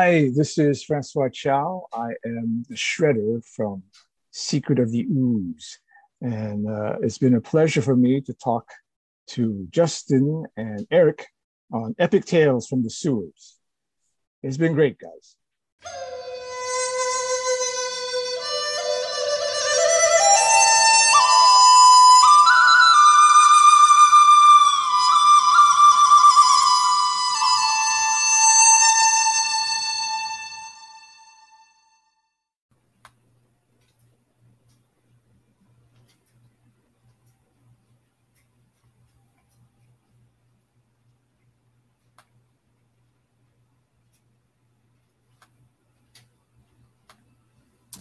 Hi, this is Francois Chau. I am the shredder from Secret of the Ooze. And uh, it's been a pleasure for me to talk to Justin and Eric on Epic Tales from the Sewers. It's been great, guys.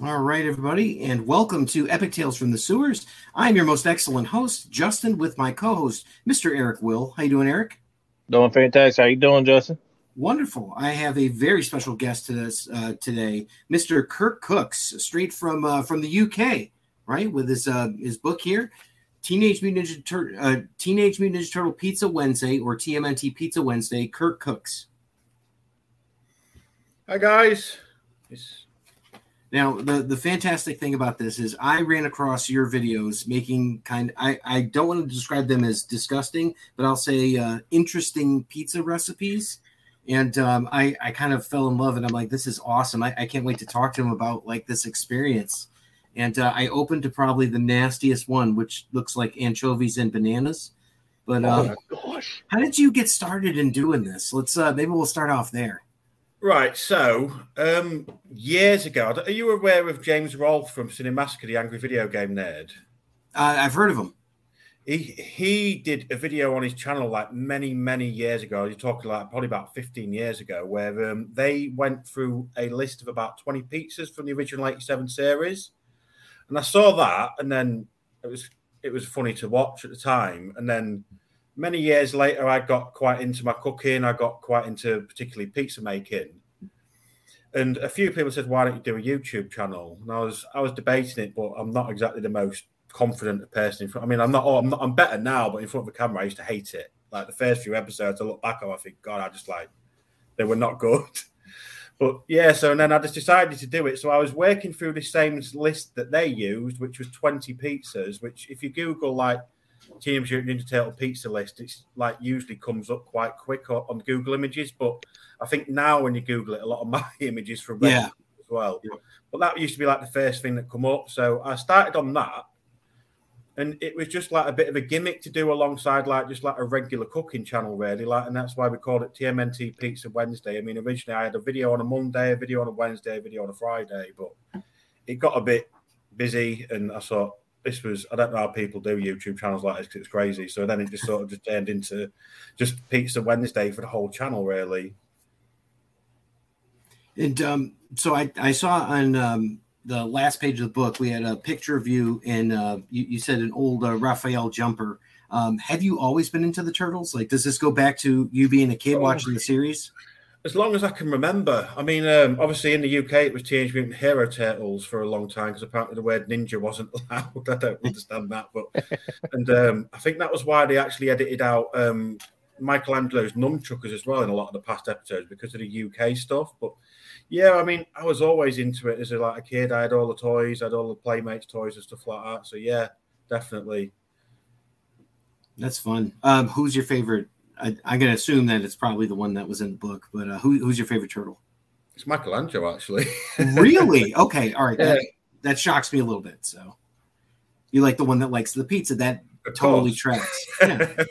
All right, everybody, and welcome to Epic Tales from the Sewers. I'm your most excellent host, Justin, with my co-host, Mr. Eric Will. How you doing, Eric? Doing fantastic. How you doing, Justin? Wonderful. I have a very special guest to this uh, today, Mr. Kirk Kooks, straight from uh, from the UK, right? With his uh, his book here, Teenage Mutant Ninja Tur- uh, Teenage Mutant Ninja Turtle Pizza Wednesday or TMNT Pizza Wednesday. Kirk Kooks. Hi guys. It's Now, the the fantastic thing about this is I ran across your videos making kind. I I don't want to describe them as disgusting, but I'll say uh, interesting pizza recipes. And um, I I kind of fell in love, and I'm like, this is awesome. I, I can't wait to talk to him about like this experience. And uh, I opened to probably the nastiest one, which looks like anchovies and bananas. But Oh uh, gosh. how did you get started in doing this? Let's uh, maybe we'll start off there. Right, so um years ago, are you aware of James Rolfe from Cinemassacre, the angry video game nerd? Uh, I've heard of him. He he did a video on his channel like many, many years ago. You're talking like probably about 15 years ago, where um, they went through a list of about 20 pizzas from the original 87 series. And I saw that, and then it was it was funny to watch at the time. And then many years later, I got quite into my cooking. I got quite into particularly pizza making. And a few people said, "Why don't you do a YouTube channel?" And I was I was debating it, but I'm not exactly the most confident person. I mean, I'm not. Oh, I'm not. I'm better now, but in front of the camera, I used to hate it. Like the first few episodes, I look back on, I think, God, I just like they were not good. But yeah, so and then I just decided to do it. So I was working through the same list that they used, which was 20 pizzas. Which, if you Google like Teenage Mutant Ninja Turtle pizza list, it's like usually comes up quite quick on Google Images. But I think now when you Google it, a lot of my images from Reddit Yeah. as well. But that used to be like the first thing that come up. So I started on that, and it was just like a bit of a gimmick to do alongside like just like a regular cooking channel, really. Like, and that's why we called it TMNT Pizza Wednesday. I mean, originally I had a video on a Monday, a video on a Wednesday, a video on a Friday, but it got a bit busy, and I thought this was I don't know how people do YouTube channels like this 'cause it's crazy. So then it just sort of just turned into just Pizza Wednesday for the whole channel, really. And um, so I, I saw on um, the last page of the book, we had a picture of you and uh, you, you said an old uh, Raphael jumper. Um, have you always been into the turtles? Like, does this go back to you being a kid Oh. watching the series? As long as I can remember. I mean, um, obviously in the UK it was Teenage Mutant Hero Turtles for a long time because apparently the word ninja wasn't allowed. I don't understand that, but and um, I think that was why they actually edited out um, Michelangelo's nunchuckers as well in a lot of the past episodes because of the UK stuff. But yeah, I mean, I was always into it as a, like a kid. I had all the toys, I had all the Playmates toys and stuff like that. So yeah, definitely. That's fun. Um, who's your favorite? I, I'm going to assume that it's probably the one that was in the book, but uh, who, who's your favorite turtle? It's Michelangelo actually. really? Okay. All right. That, that shocks me a little bit. So you like the one that likes the pizza. That Of totally course. tracks. Yeah.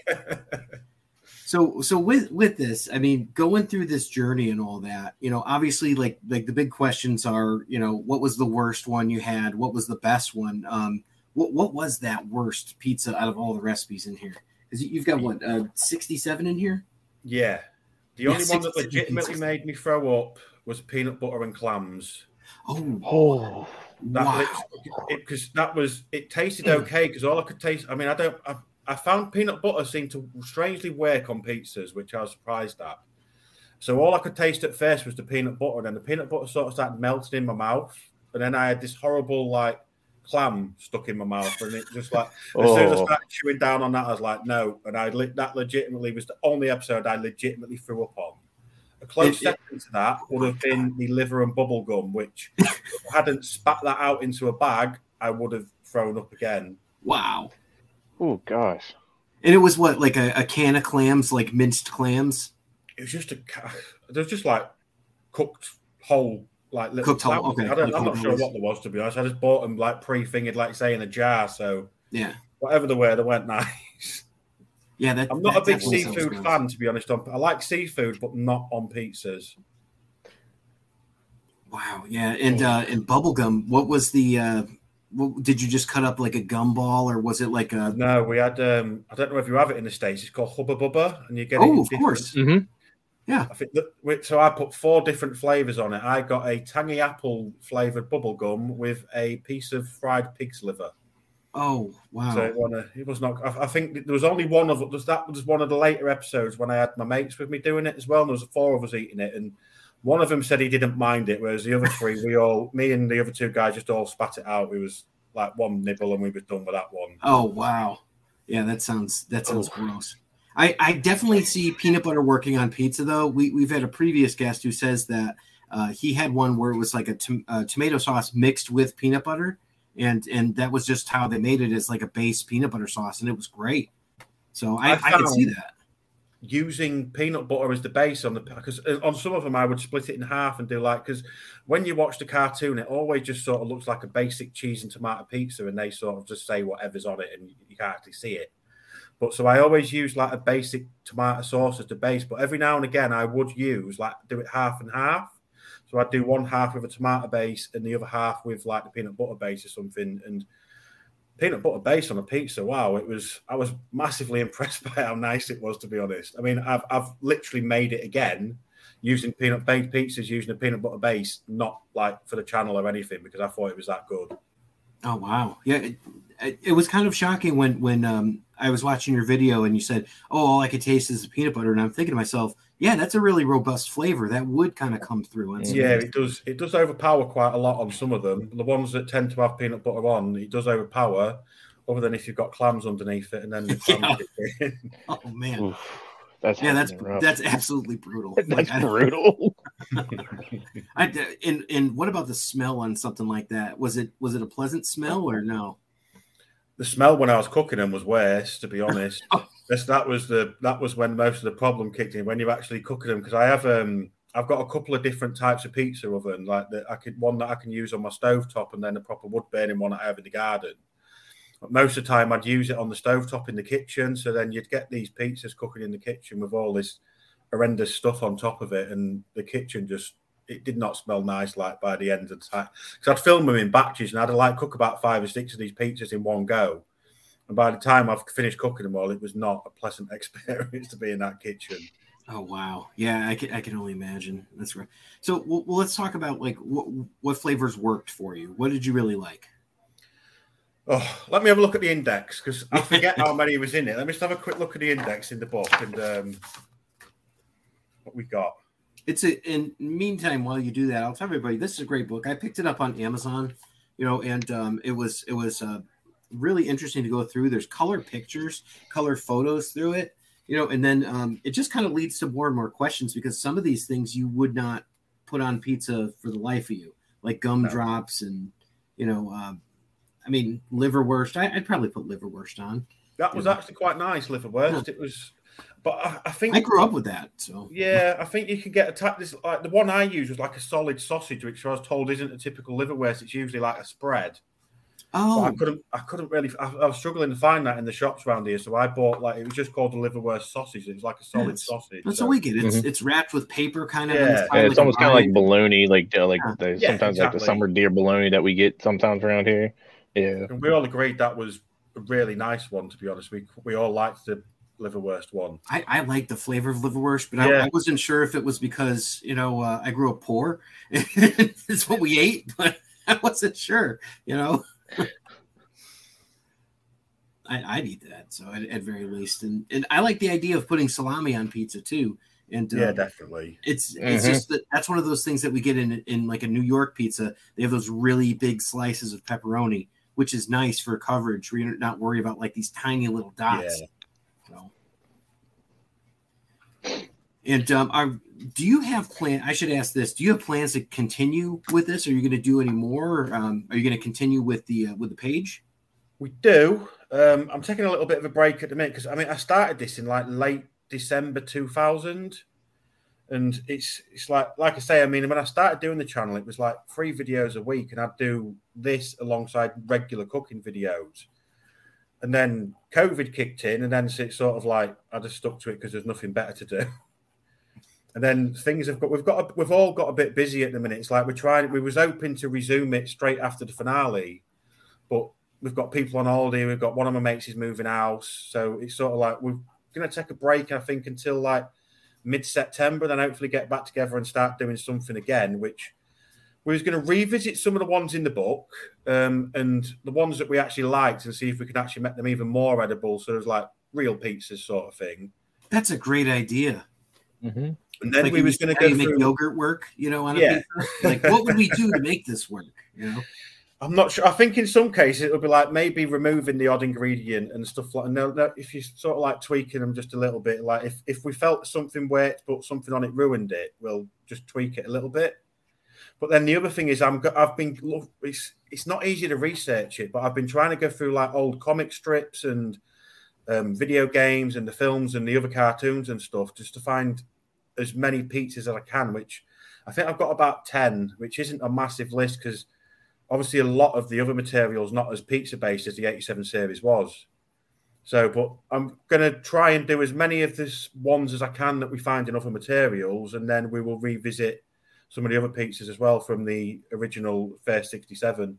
So so with with this, I mean, going through this journey and all that, you know, obviously like like the big questions are, you know, what was the worst one you had? What was the best one? Um what what was that worst pizza out of all the recipes in here? Because you've got what, uh 67 in here? Yeah. The Yeah, only one that legitimately pizzas. made me throw up was peanut butter and clams. Oh, Oh, That wow. because that was it tasted okay because all I could taste. I mean, I don't. I, I found peanut butter seemed to strangely work on pizzas, which I was surprised at. So all I could taste at first was the peanut butter, and then the peanut butter sort of started melting in my mouth, and then I had this horrible like clam stuck in my mouth, and it just like as soon as I Oh. started chewing down on that, I was like, no. And I li- that legitimately was the only episode I legitimately threw up on. A close It- it- second to that would have been the liver and bubble gum, which if I hadn't spat that out into a bag, I would have thrown up again. Wow. Oh gosh. And it was what, like a, a can of clams, like minced clams? It was just a, ca- there was just like cooked whole, like little Cooked whole, okay, I don't, I'm not sure what there was to be honest. I just bought them like pre-fingered, like say in a jar. So Yeah. whatever they were, they went nice. Yeah, that, I'm not that a big seafood gross. fan, to be honest. On- I like seafood, but not on pizzas. Wow. Yeah. And uh and bubblegum, what was the uh what, did you just cut up like a gumball or was it like a No, we had. um I don't know if you have it in the states. It's called Hubba Bubba, and you get it. Oh, in of different- course. Hmm I think that. So I put four different flavors on it. I got a tangy apple flavored bubble gum with a piece of fried pig's liver. Oh, wow. So it, wanna, it was not. I, I think there was only one of was that was one of the later episodes when I had my mates with me doing it as well. And there was four of us eating it, and one of them said he didn't mind it, whereas the other three, we all, me and the other two guys, just all spat it out. It was like one nibble, and we were done with that one. Oh wow, yeah, that sounds that sounds gross. I, I definitely see peanut butter working on pizza though. We we've had a previous guest who says that uh, he had one where it was like a tom- uh, tomato sauce mixed with peanut butter, and and that was just how they made it as like a base peanut butter sauce, and it was great. So I, I I, can see that. using peanut butter as the base on the because on some of them I would split it in half and do like because when you watch the cartoon it always just sort of looks like a basic cheese and tomato pizza and they sort of just say whatever's on it and you can't actually see it. But so I always use like a basic tomato sauce as the base, but every now and again I would use like do it half and half. So I'd do one half with a tomato base and the other half with like the peanut butter base or something. And peanut butter base on a pizza. Wow, it was. I was massively impressed by how nice it was. To be honest, I mean, I've I've literally made it again using peanut baked pizzas using a peanut butter base, not like for the channel or anything, because I thought it was that good. Oh wow, yeah. It, it, it was kind of shocking when when um, I was watching your video and you said, "Oh, all I could taste is the peanut butter," and I'm thinking to myself, "Yeah, that's a really robust flavor. That would kind of come through." on Yeah, it does. It does overpower quite a lot on some of them. The ones that tend to have peanut butter on, it does overpower. Other than if you've got clams underneath it, and then the clams Yeah. kick in. Oh man, Oof. That's yeah, that's rough. that's absolutely brutal. that's Like, I, brutal. I, and and what about the smell on something like that? Was it was it a pleasant smell or no? The smell when I was cooking them was worse, to be honest. Oh. That's, that was the that was when most of the problem kicked in when you're actually cooking them because I have um I've got a couple of different types of pizza oven like that I could one that I can use on my stove top and then a proper wood burning one that I have in the garden. But most of the time I'd use it on the stove top in the kitchen, so then you'd get these pizzas cooking in the kitchen with all this horrendous stuff on top of it, and the kitchen just it did not smell nice like by the end of the time because I'd film them in batches and I'd like cook about five or six of these pizzas in one go. And by the time I've finished cooking them all, it was not a pleasant experience to be in that kitchen. Oh wow, yeah, I can I can only imagine. That's right. So well, let's talk about like what what flavors worked for you. What did you really like? Oh, let me have a look at the index because I forget how many was in it. Let me just have a quick look at the index in the book and um, what we got. It's a in the meantime while you do that, I'll tell everybody this is a great book. I picked it up on Amazon, you know, and um, it was it was uh, really interesting to go through. There's color pictures, color photos through it, you know, and then um, it just kind of leads to more and more questions because some of these things you would not put on pizza for the life of you, like gumdrops and you know, um, I mean liverwurst. I, I'd probably put liverwurst on. That was Yeah. actually quite nice, liverwurst. It was, but I, I think I grew up with that, so Yeah, I think you can get a ta- this like the one I use was like a solid sausage, which I was told isn't a typical liverwurst. It's usually like a spread. But oh I couldn't, I couldn't really. I, I was struggling to find that in the shops around here, so I bought like it was just called the liverwurst sausage. It was like a solid it's- sausage. That's so- what we get. It's it's wrapped with paper, kind of. Yeah. Yeah, it's a almost kind of like rind. bologna, like uh, like Yeah. the, Yeah, sometimes like the summer deer bologna that we get sometimes around here. Yeah, And we all agreed that was a really nice one. To be honest, we we all liked the liverwurst one. I, I like the flavor of liverwurst, but I, Yeah. I wasn't sure if it was because you know uh, I grew up poor. it's what we ate, but I wasn't sure. You know, I, I'd eat that. So at, at very least, and and I like the idea of putting salami on pizza too. And uh, Yeah, definitely. it's it's Mhm. just that that's one of those things that we get in in like a New York pizza. They have those really big slices of pepperoni, which is nice for coverage. Where you're not worried about like these tiny little dots. Yeah. And um, are, do you have plan? I should ask this: Do you have plans to continue with this? Are you going to do any more? Um, are you going to continue with the uh, with the page? We do. Um, I'm taking a little bit of a break at the minute because I mean I started this in like late December 2000, and it's it's like like I say. I mean when I started doing the channel, it was like three videos a week, and I'd do this alongside regular cooking videos. And then COVID kicked in, and then it's sort of like I just stuck to it because there's nothing better to do. And then things have got we've got a, we've all got a bit busy at the minute. It's like we're trying. We was hoping to resume it straight after the finale, but we've got people on holiday. We've got one of my mates is moving house, so it's sort of like we're going to take a break. I think until like mid September, then hopefully get back together and start doing something again. Which we was going to revisit some of the ones in the book um, and the ones that we actually liked, and see if we could actually make them even more edible. So there's like real pizzas sort of thing. That's a great idea. Mm-hmm. And then like we was going to go make through. yogurt work, you know, on a Yeah. pizza. Like, what would we do to make this work? You know, I'm not sure. I think in some cases it'll be like maybe removing the odd ingredient and stuff like. And they'll- they'll- if you sort of like tweaking them just a little bit, like if if we felt something worked but something on it ruined it, we'll just tweak it a little bit. But then the other thing is, I'm I've been it's it's not easy to research it, but I've been trying to go through like old comic strips and um, video games and the films and the other cartoons and stuff just to find as many pizzas as I can. Which I think I've got about ten, which isn't a massive list because obviously a lot of the other materials not as pizza based as the 87 series was. So, but I'm going to try and do as many of these ones as I can that we find in other materials, and then we will revisit some of the other pizzas as well from the original Fair 67.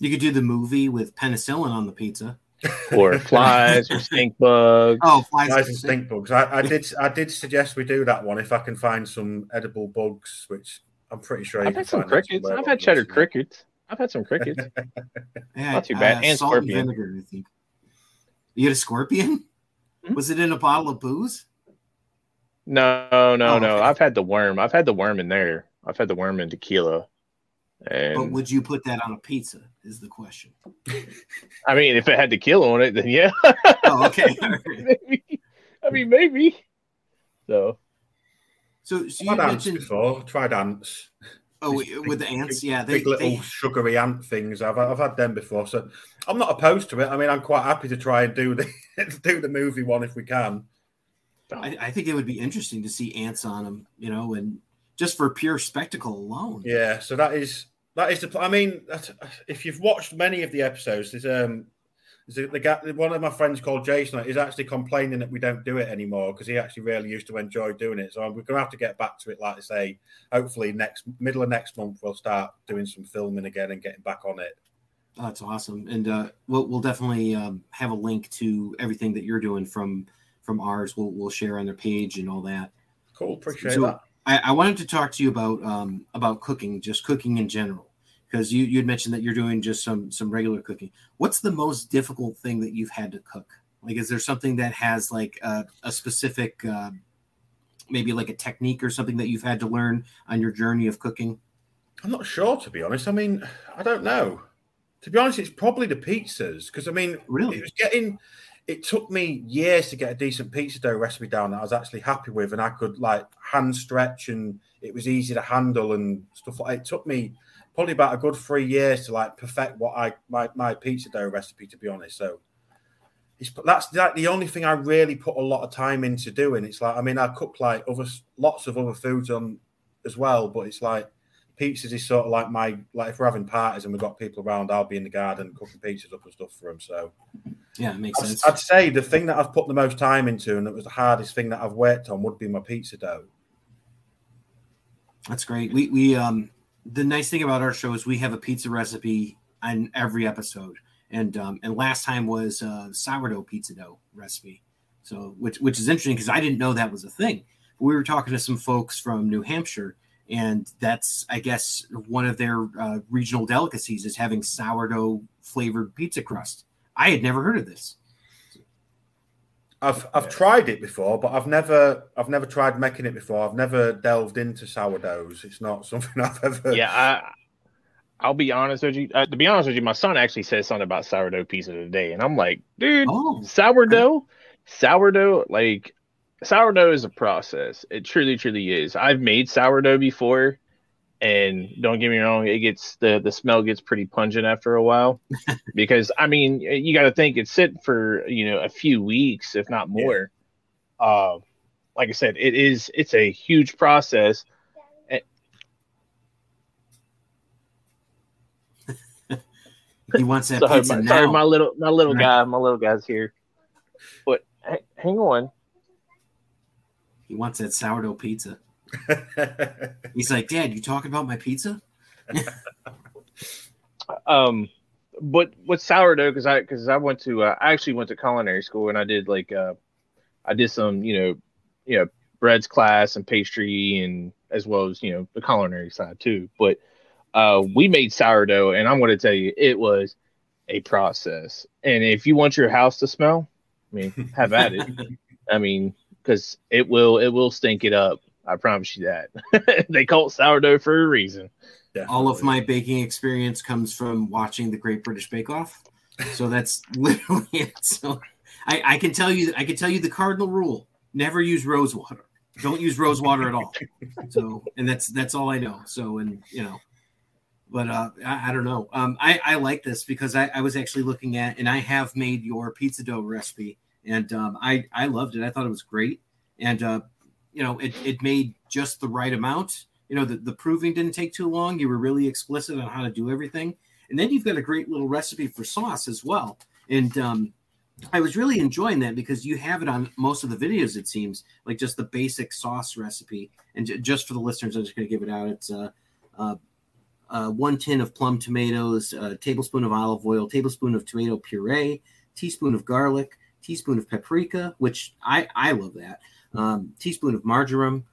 you could do the movie with penicillin on the pizza. Or flies or stink bugs. Oh, flies, Flies and stink bugs. I, I did. I did suggest we do that one if I can find some edible bugs, which I'm pretty sure. I've had some crickets. I've on had cheddar crickets. I've had some crickets. Yeah, Not too bad. And salt scorpion. vinegar, I think. You had a scorpion? Hmm? Was it in a bottle of booze? No, no, Oh, no. okay. I've had the worm. I've had the worm in there. I've had the worm in tequila. But would you put that on a pizza? Is the question. I mean, if it had tequila on it, then yeah. Oh, okay. Maybe. I mean, maybe. So So, so you I've ants mentioned before. Tried oh, ants. oh These with the ants, big- yeah, they, big little they sugary ant things. I've I've had them before, so I'm not opposed to it. I mean, I'm quite happy to try and do the do the movie one if we can. I, I think it would be interesting to see ants on them, you know, and just for pure spectacle alone. Yeah, so that is that is the. I mean, that's, if you've watched many of the episodes, there's um. there's a- The guy, one of my friends called Jason is actually complaining that we don't do it anymore because he actually really used to enjoy doing it. So we're going to have to get back to it. Like I say, hopefully next middle of next month we'll start doing some filming again and getting back on it. Oh, That's awesome, and uh, we'll we'll definitely um, have a link to everything that you're doing from from ours. We'll we'll share on their page and all that. Cool, appreciate So, that. I, I wanted to talk to you about um, about cooking, just cooking in general, because you you'd mentioned that you're doing just some some regular cooking. What's the most difficult thing that you've had to cook? Like, is there something that has like a, a specific, uh, maybe like a technique or something that you've had to learn on your journey of cooking? I'm not sure to be honest. I mean, I don't know. To be honest, it's probably the pizzas because I mean, Really? it was getting. It took me years to get a decent pizza dough recipe down that I was actually happy with, and I could like hand stretch, and it was easy to handle and stuff like. It took me probably about a good three years to like perfect what I my my pizza dough recipe. To be honest, so. It's, that's like the only thing I really put a lot of time into doing. It's like I mean I cook like other lots of other foods on as well, but it's like pizzas is sort of like my like if we're having parties and we've got people around, I'll be in the garden cooking pizzas up and stuff for them. So Yeah, it makes I'd, sense. I'd say the thing that I've put the most time into and it was the hardest thing that I've worked on would be my pizza dough. That's great. We we um the nice thing about our show is we have a pizza recipe on every episode, and um and last time was uh, sourdough pizza dough recipe, so which which is interesting because I didn't know that was a thing. We were talking to some folks from New Hampshire, and that's I guess one of their uh, regional delicacies is having sourdough flavored pizza crust. I had never heard of this. I've I've tried it before, but I've never I've never tried making it before. I've never delved into sourdoughs. It's not something I've ever yeah, I I'll be honest with you. Uh, to be honest with you, my son actually said something about sourdough pizza today, and I'm like, dude, Oh, sourdough, sourdough, like sourdough is a process. It truly, truly is. I've made sourdough before, and don't get me wrong, it gets the the smell gets pretty pungent after a while, because I mean, you got to think it's sitting for you know a few weeks, if not more. Uh, like I said, it is it's a huge process. he wants that Sorry, pizza my, now. sorry, my little my little Right. guy, my little guy's here. But hang on, He wants that sourdough pizza. He's like, Dad, you talking about my pizza? um, but with sourdough, because I because I went to uh, I actually went to culinary school and I did like uh, I did some you know you know breads class and pastry and as well as you know the culinary side too. But uh, we made sourdough, and I'm going to tell you, it was a process. And if you want your house to smell, I mean, have at it. I mean, because it will it will stink it up. I promise you that. they call it sourdough for a reason. All of my baking experience comes from watching the Great British Bake Off. So that's literally it. So I, I can tell you I can tell you the cardinal rule: never use rose water. Don't use rose water at all. So and that's that's all I know. So and you know, but uh I, I don't know. Um I, I like this because I, I was actually looking at and I have made your pizza dough recipe and um I, I loved it. I thought it was great. And uh you know it, it made just the right amount. You know the, the proving didn't take too long. You were really explicit on how to do everything. And then you've got a great little recipe for sauce as well. And um, i was really enjoying that because you have it on most of the videos it seems like just the basic sauce recipe. And j- just for the listeners i'm just going to give it out. It's uh, uh, uh, one tin of plum tomatoes a tablespoon of olive oil tablespoon of tomato puree teaspoon of garlic teaspoon of paprika which i i love that um, teaspoon of marjoram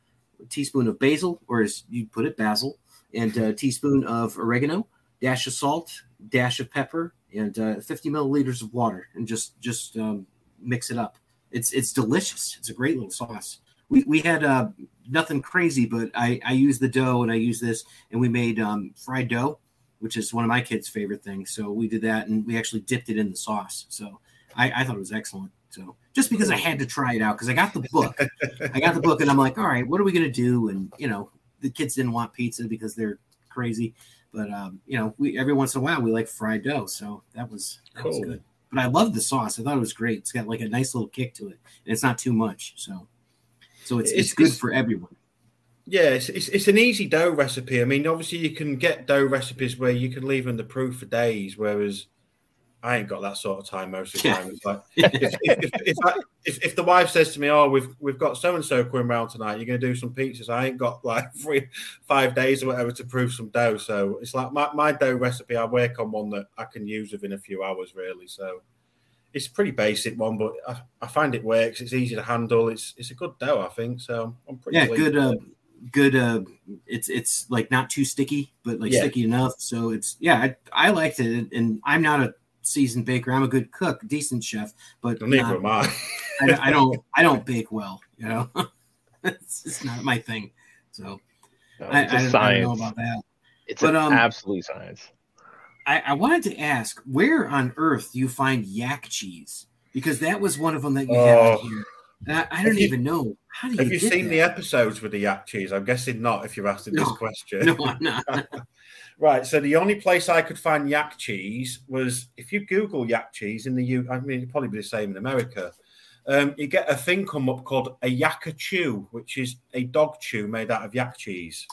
teaspoon of basil, or as you put it, basil, and a teaspoon of oregano, dash of salt, dash of pepper, and uh, 50 milliliters of water, and just just um, mix it up. It's it's delicious. It's a great little sauce. We, we had uh, nothing crazy, but I I used the dough and I used this, and we made um, fried dough, which is one of my kids' favorite things. So we did that, and we actually dipped it in the sauce. So I, I thought it was excellent. So just because I had to try it out, because I got the book, I got the book, and I'm like, all right, what are we gonna do? And you know, the kids didn't want pizza because they're crazy, but um, you know, we every once in a while we like fried dough, so that was that was good. But I love the sauce. I thought it was great. It's got like a nice little kick to it, and it's not too much. So, so it's it's, It's- good it's- for everyone. Yeah, it's, it's, it's an easy dough recipe. I mean, obviously, you can get dough recipes where you can leave them the proof for days, whereas I ain't got that sort of time most of the time. It's like if, if, if, if, I, if, if the wife says to me, "Oh, we've we've got so and so coming round tonight. You're going to do some pizzas." I ain't got like three, five days or whatever to prove some dough. So it's like my, my dough recipe. I work on one that I can use within a few hours, really. So it's a pretty basic one, but I, I find it works. It's easy to handle. It's it's a good dough, I think. So I'm pretty Yeah, good. Uh, good. Uh, it's it's like not too sticky, but like Yeah. sticky enough. So it's yeah, I, I liked it, and I'm not a seasoned baker. I'm a good cook, decent chef, but Well, neither not- am I. I, I don't I don't bake well. You know, it's just not my thing. So No, I, it's I, a don't, I don't know about that. It's But, an um, absolute science. I, I wanted to ask where on earth do you find yak cheese? Because that was one of them that you had Oh. on here. I, I don't you- even know how do you Have you seen that? the episodes with the yak cheese? I'm guessing not. If you're asking this question, No, I'm not. right. So the only place I could find yak cheese was if you Google yak cheese in the U. I mean, it'd probably be the same in America. Um, you get a thing come up called a yakka chew, which is a dog chew made out of yak cheese.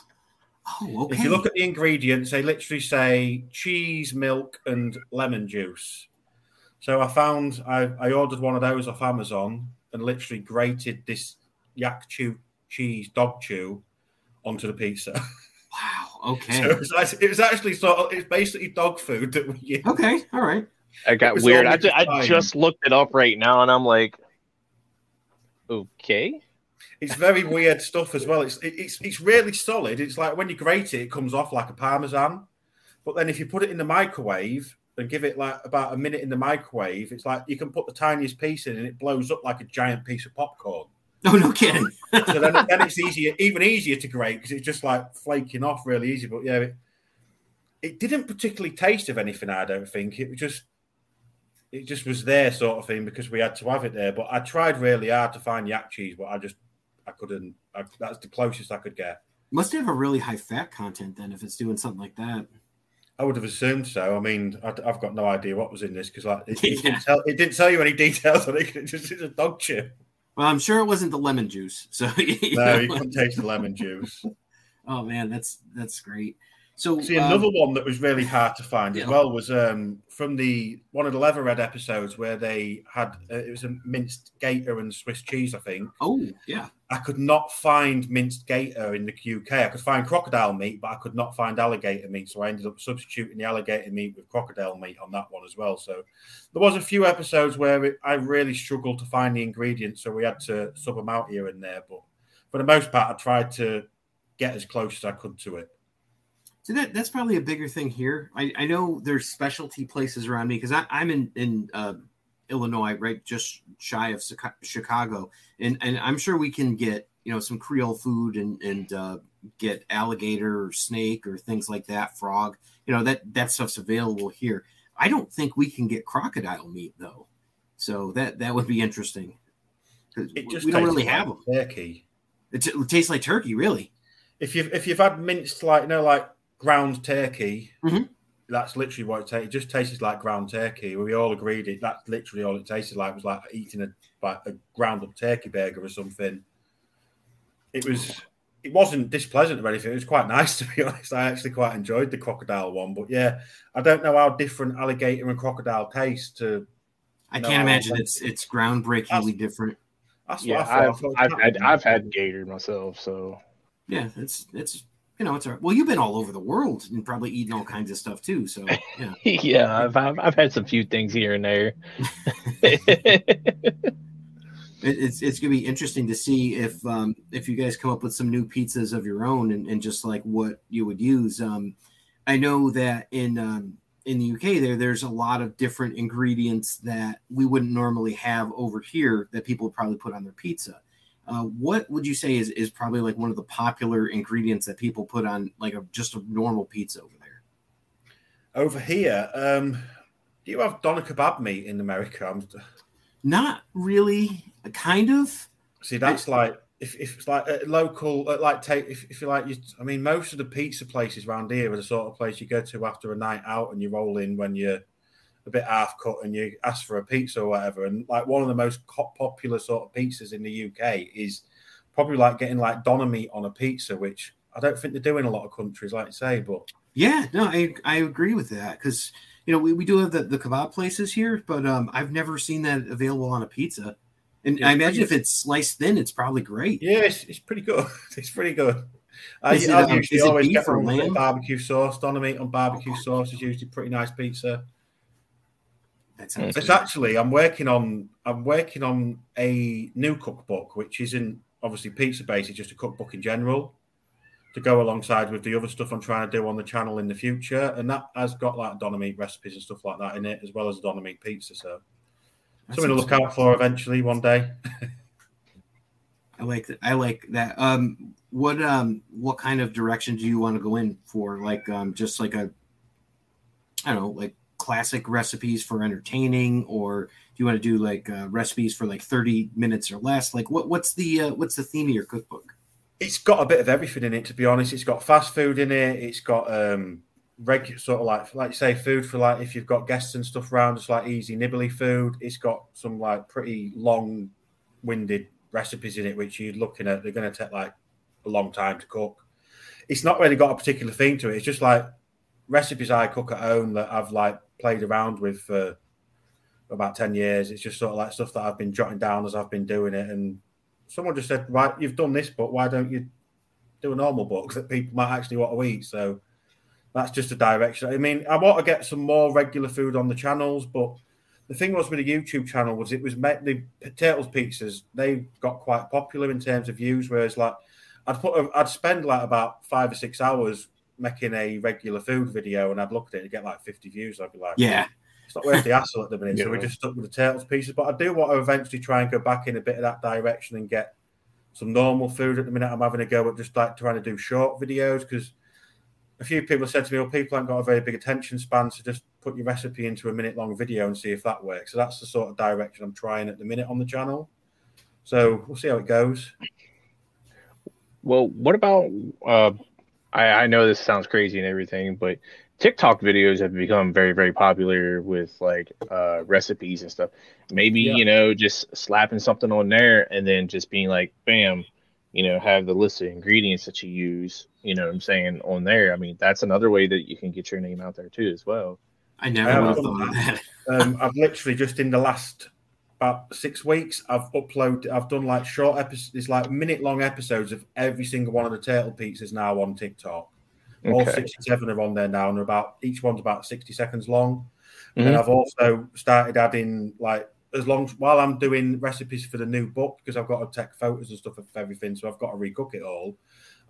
Oh, okay. If you look at the ingredients, they literally say cheese, milk, and lemon juice. So I found I, I ordered one of those off Amazon and literally grated this yak chew cheese dog chew onto the pizza. wow. Okay. So it was, actually, it was actually sort of it's basically dog food that we use. okay. All right. I got weird. I, ju- I just looked it up right now, and I'm like, okay. It's very weird stuff as well. It's it, it's it's really solid. It's like when you grate it, it comes off like a parmesan. But then if you put it in the microwave and give it like about a minute in the microwave, it's like you can put the tiniest piece in and it blows up like a giant piece of popcorn. No, no kidding. So then, then it's easier, even easier to grate because it's just like flaking off really easy. But yeah, it, it didn't particularly taste of anything. I don't think it was just it just was there sort of thing because we had to have it there. But I tried really hard to find yak cheese, but I just I couldn't. I, that's the closest I could get. Must have a really high fat content then if it's doing something like that. I would have assumed so. I mean, I, have got no idea what was in this because like, it, Yeah. it, didn't tell, it didn't tell you any details on it. It just it's a dog chip. Well, I'm sure it wasn't the lemon juice. So you No, know. you couldn't taste the lemon juice. oh man, that's that's great. So See, um, another one that was really hard to find yeah. as well was um, from the one of the Leatherhead episodes where they had uh, it was a minced gator and Swiss cheese, I think. oh yeah, I could not find minced gator in the UK. I could find crocodile meat, but I could not find alligator meat. So I ended up substituting the alligator meat with crocodile meat on that one as well. So there was a few episodes where it, I really struggled to find the ingredients, so we had to sub them out here and there. But for the most part, I tried to get as close as I could to it. So that that's probably a bigger thing here. I, I know there's specialty places around me because I'm in in uh, Illinois, right, just shy of Chicago, and and I'm sure we can get you know some Creole food and and uh, get alligator or snake or things like that, frog. You know that that stuff's available here. I don't think we can get crocodile meat though, so that that would be interesting. It just we don't really like have them. turkey. It, it tastes like turkey, really. If you've if you've had minced like you know like ground turkey, Mhm. that's literally what it tastes. It just tastes like ground turkey. We all agreed it. That's literally all it tasted like. It was like eating a like a ground up turkey burger or something. It was. It wasn't displeasant or anything. It was quite nice to be honest. I actually quite enjoyed the crocodile one. But yeah, I don't know how different alligator and crocodile taste. To I No, can't imagine it's it's groundbreakingly different. that's Yeah, I thought. I I've, thought it was I've had—I've had gator myself, so Yeah, it's it's you know it's all right. well you've been all over the world and probably eating all kinds of stuff too. So yeah, yeah, I've, I've I've had some few things here and there. it, it's it's gonna be interesting to see if um if you guys come up with some new pizzas of your own and, and just like what you would use. Um, I know that in um in the UK there there's a lot of different ingredients that we wouldn't normally have over here that people would probably put on their pizza. Uh, what would you say is, is probably like one of the popular ingredients that people put on like a just a normal pizza over there? over here. Um, do you have doner kebab meat in America? I'm, Not really, kind of. See, that's like if, if it's like a local, uh, like take if, if you like, you. I mean, most of the pizza places around here are the sort of place you go to after a night out and you roll in when you're a bit half cut and you ask for a pizza or whatever. And like one of the most popular sort of pizzas in the UK is probably like getting like doner meat on a pizza, which I don't think they do in a lot of countries, like you say. But Yeah, no, I I agree with that because you know we, we do have the, the kebab places here, but um I've never seen that available on a pizza. And Yeah, I imagine if it's sliced thin, it's probably great. yeah, it's, it's pretty good. it's pretty good. I, it, I um, usually always get or one with a bit of lamb? barbecue sauce. Doner meat on barbecue sauce is usually pretty nice pizza. It's good. actually I'm working on I'm working on a new cookbook, which isn't obviously pizza based, it's just a cookbook in general to go alongside with the other stuff I'm trying to do on the channel in the future. And that has got like doner meat recipes and stuff like that in it, as well as doner meat pizza. So something to look out for eventually one day. I like that. I like that. Um, what um, what kind of direction do you want to go in for? Like, um, just like a, I don't know, like classic recipes for entertaining, or do you want to do like uh, recipes for like thirty minutes or less? Like, what what's the uh, what's the theme of your cookbook? It's got a bit of everything in it, to be honest. It's got fast food in it. It's got um regular sort of like like you say food for like if you've got guests and stuff around, it's like easy nibbly food. It's got some like pretty long winded recipes in it, which you're looking at. They're going to take like a long time to cook. It's not really got a particular theme to it. It's just like recipes I cook at home that I've like played around with for about 10 years. It's just sort of like stuff that I've been jotting down as I've been doing it. And someone just said, right, you've done this, but why don't you do a normal book that people might actually want to eat? So that's just a direction. I mean, I want to get some more regular food on the channels, but the thing was with the YouTube channel was it was met the potatoes pizzas. They got quite popular in terms of views, whereas like I'd put a, I'd spend like about five or six hours making a regular food video, and I'd look at it and get like fifty views. I'd be like, Yeah, it's not worth the hassle at the minute. So we Yeah. just stuck with the turtles pieces. But I do want to eventually try and go back in a bit of that direction and get some normal food. At the minute, I'm having a go at just like trying to do short videos because a few people said to me, "Well, people haven't got a very big attention span, so just put your recipe into a minute long video and see if that works." So that's the sort of direction I'm trying at the minute on the channel. So we'll see how it goes. Well, what about? Uh, I, I know this sounds crazy and everything, but TikTok videos have become very, very popular with like uh, recipes and stuff. Maybe Yeah. you know, just slapping something on there and then just being like, "Bam," you know, have the list of ingredients that you use. You know, what I'm saying on there. I mean, that's another way that you can get your name out there too, as well. I never I would have thought of that. Um, I've literally just in the last about six weeks, I've uploaded, I've done like short episodes, it's like minute long episodes of every single one of the turtle pizzas now on TikTok. All 67 are on there now, and they're about each one's about 60 seconds long. Mhm. And I've also started adding like as long while I'm doing recipes for the new book because I've got to take photos and stuff of everything, so I've got to recook it all.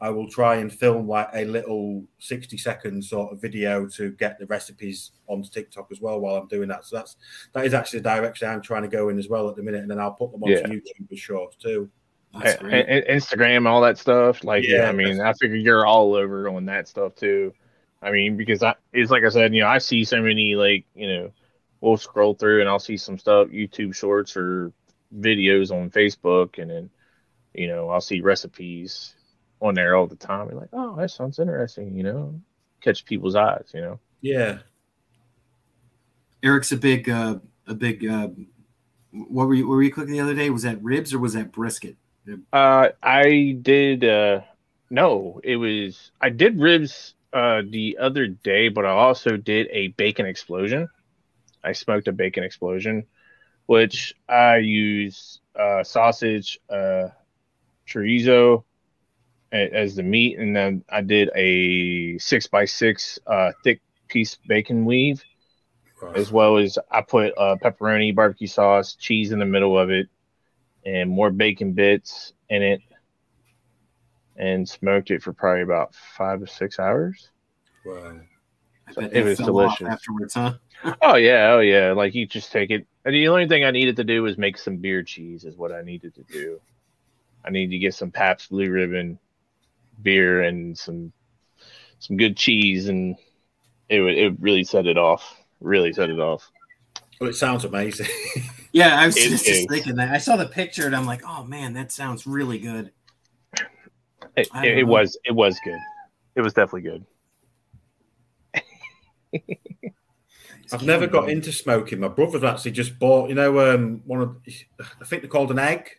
I will try and film like a little 60 second sort of video to get the recipes onto TikTok as well while I'm doing that. So that's that is actually the direction I'm trying to go in as well at the minute, and then I'll put them onto Yeah. YouTube as shorts too. That's A- great. Instagram, all that stuff. Like, yeah, Yeah. I mean, I figure you're all over on that stuff too. I mean, because I, it's like I said, you know, I see so many like, you know, we'll scroll through and I'll see some stuff, YouTube shorts or videos on Facebook, and then, you know, I'll see recipes on there all the time. And like, oh, that sounds interesting, you know, catch people's eyes, you know. Yeah. Eric's a big, uh, a big. Uh, what were you? What were you cooking the other day? Was that ribs or was that brisket? Uh, I did. Uh, no, it was. I did ribs uh the other day, but I also did a bacon explosion. I smoked a bacon explosion, which I use uh, sausage, uh, chorizo a- as the meat, and then I did a six by six uh, thick piece bacon weave, Right. as well as I put uh, pepperoni, barbecue sauce, cheese in the middle of it, and more bacon bits in it, and smoked it for probably about five to six hours. Wow. So it was delicious. afterwards, huh? Oh yeah, oh yeah. Like you just take it. And the only thing I needed to do was make some beer cheese. Is what I needed to do. I need to get some Pabst Blue Ribbon beer and some some good cheese, and it would it really set it off. Really set it off. Well, it sounds amazing. Yeah, I was It just, is. just thinking that. I saw the picture and I'm like, oh man, that sounds really good. It, it, it was it was good. It was definitely good. I've never got into smoking. My brother's actually just bought, you know, um, one of, I think they're called an egg.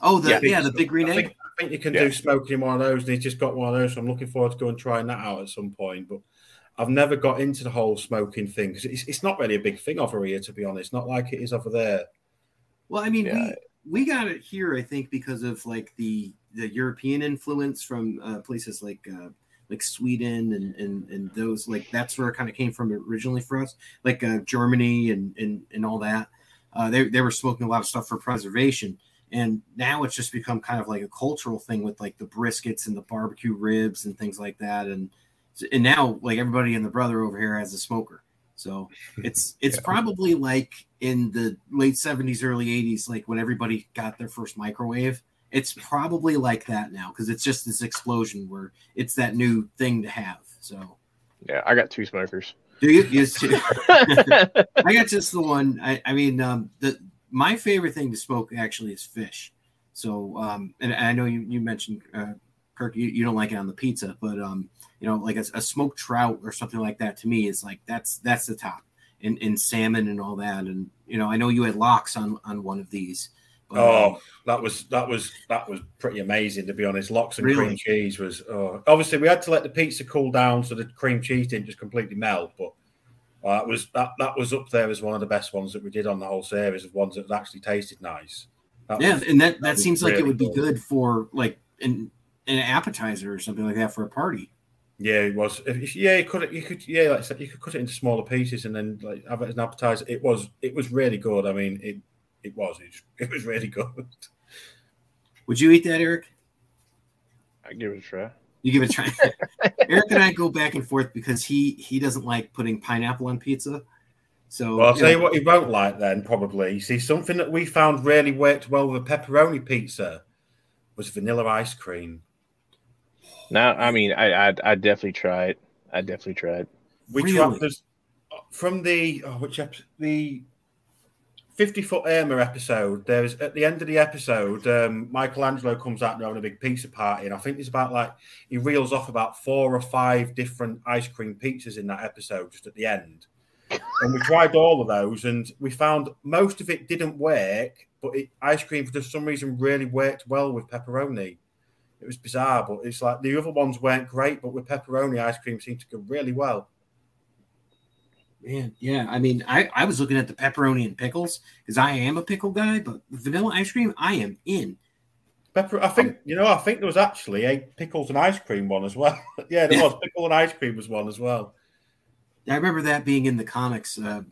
Oh, the, Yeah. yeah, the big green I egg. think, I think you can Yeah. do smoking in one of those, and he's just got one of those. So I'm looking forward to going and trying that out at some point. But I've never got into the whole smoking thing because it's, it's not really a big thing over here, to be honest. Not like it is over there. Well, I mean, Yeah. we we got it here, I think, because of like the the European influence from uh, places like uh, like Sweden and, and and those like that's where it kind of came from originally for us, like uh, Germany and and and all that. Uh, they they were smoking a lot of stuff for preservation, and now it's just become kind of like a cultural thing with like the briskets and the barbecue ribs and things like that, and and now like everybody and the brother over here has a smoker. So it's it's probably like in the late 70s, early 80s, like when everybody got their first microwave. It's probably like that now because it's just this explosion where it's that new thing to have. So Yeah, I got two smokers. do you use to I got just the one. I, I mean, um, the my favorite thing to smoke actually is fish. So, um, and I know you you mentioned uh, Kirk, you, you don't like it on the pizza, but um, you know, like a, a smoked trout or something like that to me is like that's that's the top. And, and salmon and all that, and you know, I know you had lox on on one of these. but, um, Oh, that was that was that was pretty amazing to be honest. Lox and Really? cream cheese was oh. obviously we had to let the pizza cool down so the cream cheese didn't just completely melt, but uh, that was that that was up there as one of the best ones that we did on the whole series of ones that actually tasted nice. That yeah, was- and that that that was seems like it really would be good for like an an appetizer or something like that for a party. Yeah, it was. If- if- Yeah, you could. You could. Yeah, like I said, you could cut it into smaller pieces and then like have it as an appetizer. It was. It was really good. I mean, it. It was. It, it was really good. Would you eat that, Eric? I give it a try. You give it a try. Eric and I go back and forth because he he doesn't like putting pineapple on pizza. So Well, I'll you tell know, you what he won't like then, probably. You see, something that we found really worked well with a pepperoni pizza was vanilla ice cream. No, I mean, I I I definitely tried. It. I definitely tried. We Really? tried uh, from the oh, which ep- the fifty foot Irma episode. There's at the end of the episode, um, Michelangelo comes out and having a big pizza party, and I think there's about like he reels off about four or five different ice cream pizzas in that episode just at the end. And we tried all of those, and we found most of it didn't work, but it, ice cream for some reason really worked well with pepperoni. It was bizarre, but it's like the other ones weren't great, but with pepperoni, ice cream seemed to go really well. Man, yeah. I mean, I, I was looking at the pepperoni and pickles because I am a pickle guy, but vanilla ice cream, I am in. Pepper, I think you know. I think there was actually a pickles and ice cream one as well. yeah, there Yeah. was pickle and ice cream was one as well. I remember that being in the comics, uh,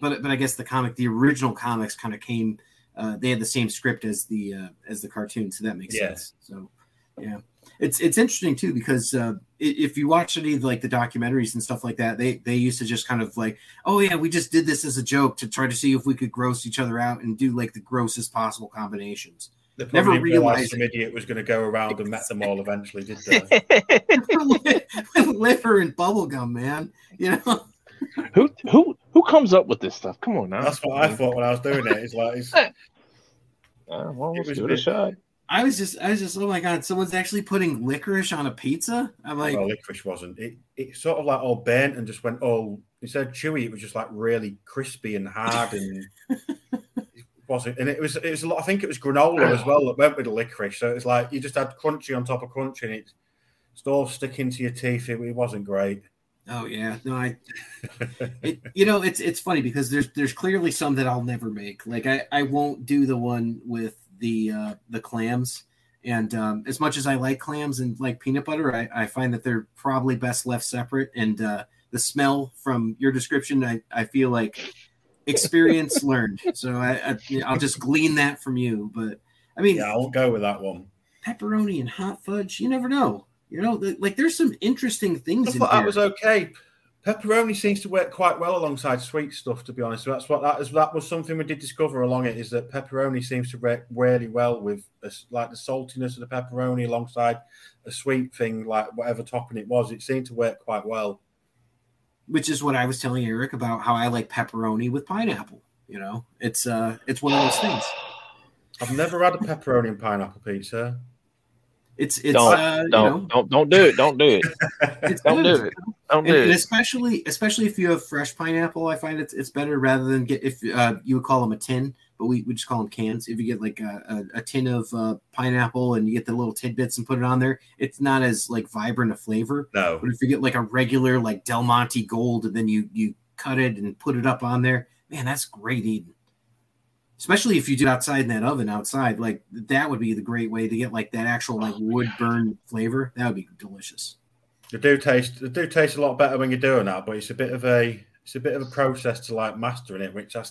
but but I guess the comic, the original comics, kind of came. Uh, they had the same script as the uh, as the cartoon, so that makes Yeah. sense. So, yeah, it's it's interesting too because uh, if you watch any of like the documentaries and stuff like that, they they used to just kind of like, oh yeah, we just did this as a joke to try to see if we could gross each other out and do like the grossest possible combinations. They Never probably realized realized- some idiot was going to go around and met them all eventually, did they? With liver and bubblegum, man. You know, who who who comes up with this stuff? Come on now. That's what I thought when I was doing it. It's like it's, Uh, well, It was a shot. I was just, I was just, oh my god, someone's actually putting licorice on a pizza. I'm like, well, licorice wasn't. It it sort of like all burnt and just went all instead of chewy, it was just like really crispy and hard and it wasn't. And it was it was a lot. I think it was granola as well that went with the licorice. So it's like you just had crunchy on top of crunchy, and it it's all sticking to your teeth. It, it wasn't great. oh yeah, no, I, it, you know, it's it's funny because there's there's clearly some that I'll never make. Like I I won't do the one with the uh the clams. And um, as much as I like clams and like peanut butter, I, I find that they're probably best left separate. And uh, the smell from your description, I, I feel like experience learned. So I, I I'll just glean that from you. But I mean, yeah, I won't go with that one. pepperoni and hot fudge. You never know. You know, th- like there's some interesting things. I in thought that here. was okay. Pepperoni seems to work quite well alongside sweet stuff, to be honest. So that's what that is. That was something we did discover along it is that pepperoni seems to work really well with a like the saltiness of the pepperoni alongside a sweet thing, like whatever topping it was. It seemed to work quite well. which is what I was telling Eric about how I like pepperoni with pineapple. You know, it's uh, it's one of those things. I've never had a pepperoni and pineapple pizza. It's it's Don't, uh, Don't know, don't don't do it. Don't do it. it's Don't good. do it. Don't do and it. especially especially if you have fresh pineapple, I find it's it's better rather than get if uh, you would call them a tin, but we, we just call them cans. If you get like a, a, a tin of uh, pineapple and you get the little tidbits and put it on there, it's not as like vibrant a flavor. No, But if you get like a regular like Del Monte Gold and then you you cut it and put it up on there, man, that's great eating. Especially if you do it outside in that oven outside, like that would be the great way to get like that actual like oh wood burn flavor. That would be delicious. they do taste. They do taste a lot better when you're doing that, but it's a bit of a it's a bit of a process to like mastering it, which I,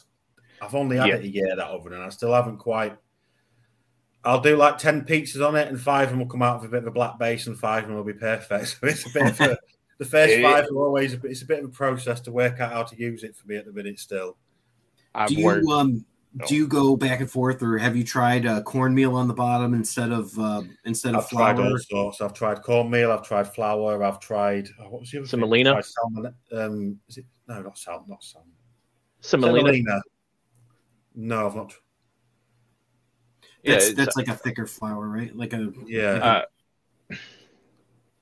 I've only had Yeah. it a year that oven, and I still haven't quite. I'll do like ten pizzas on it, and five of them will come out with a bit of a black base, and five of them will be perfect. So it's a bit of a, the first Yeah. five are always a bit, it's a bit of a process to work out how to use it for me at the minute. Still, I've do worked. you um do you go back and forth, or have you tried uh, cornmeal on the bottom instead of uh, instead of I've tried flour? all sorts. I've tried cornmeal. I've tried flour. I've tried oh, what was the other? Semolina? I've salmon. Um, is it no, not salmon, not salmon. Semolina. Semolina. No, I've not. Yeah, That's it's- that's like a thicker flour, right? Like a Yeah. Uh,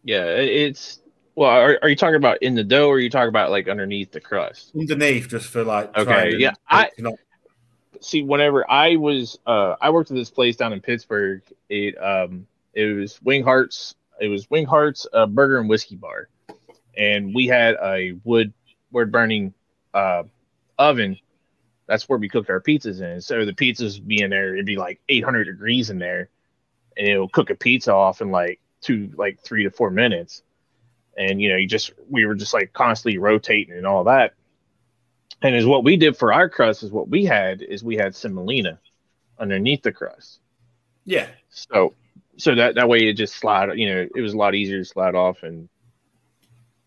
yeah, it's well. Are, are you talking about in the dough, or are you talking about like underneath the crust? underneath just for like Okay, yeah, I- you know, See, whenever I was, uh, I worked at this place down in Pittsburgh. It um, it was Winghart's. It was Winghart's uh, Burger and Whiskey Bar, and we had a wood wood burning uh, oven. That's where we cooked our pizzas in. So the pizzas be in there. It'd be like 800 degrees in there, and it'll cook a pizza off in like two, like three to four minutes. And you know, you just we were just like constantly rotating and all that. And is what we did for our crust is what we had is we had semolina underneath the crust. yeah. So so that that way it just slide, you know, it was a lot easier to slide off and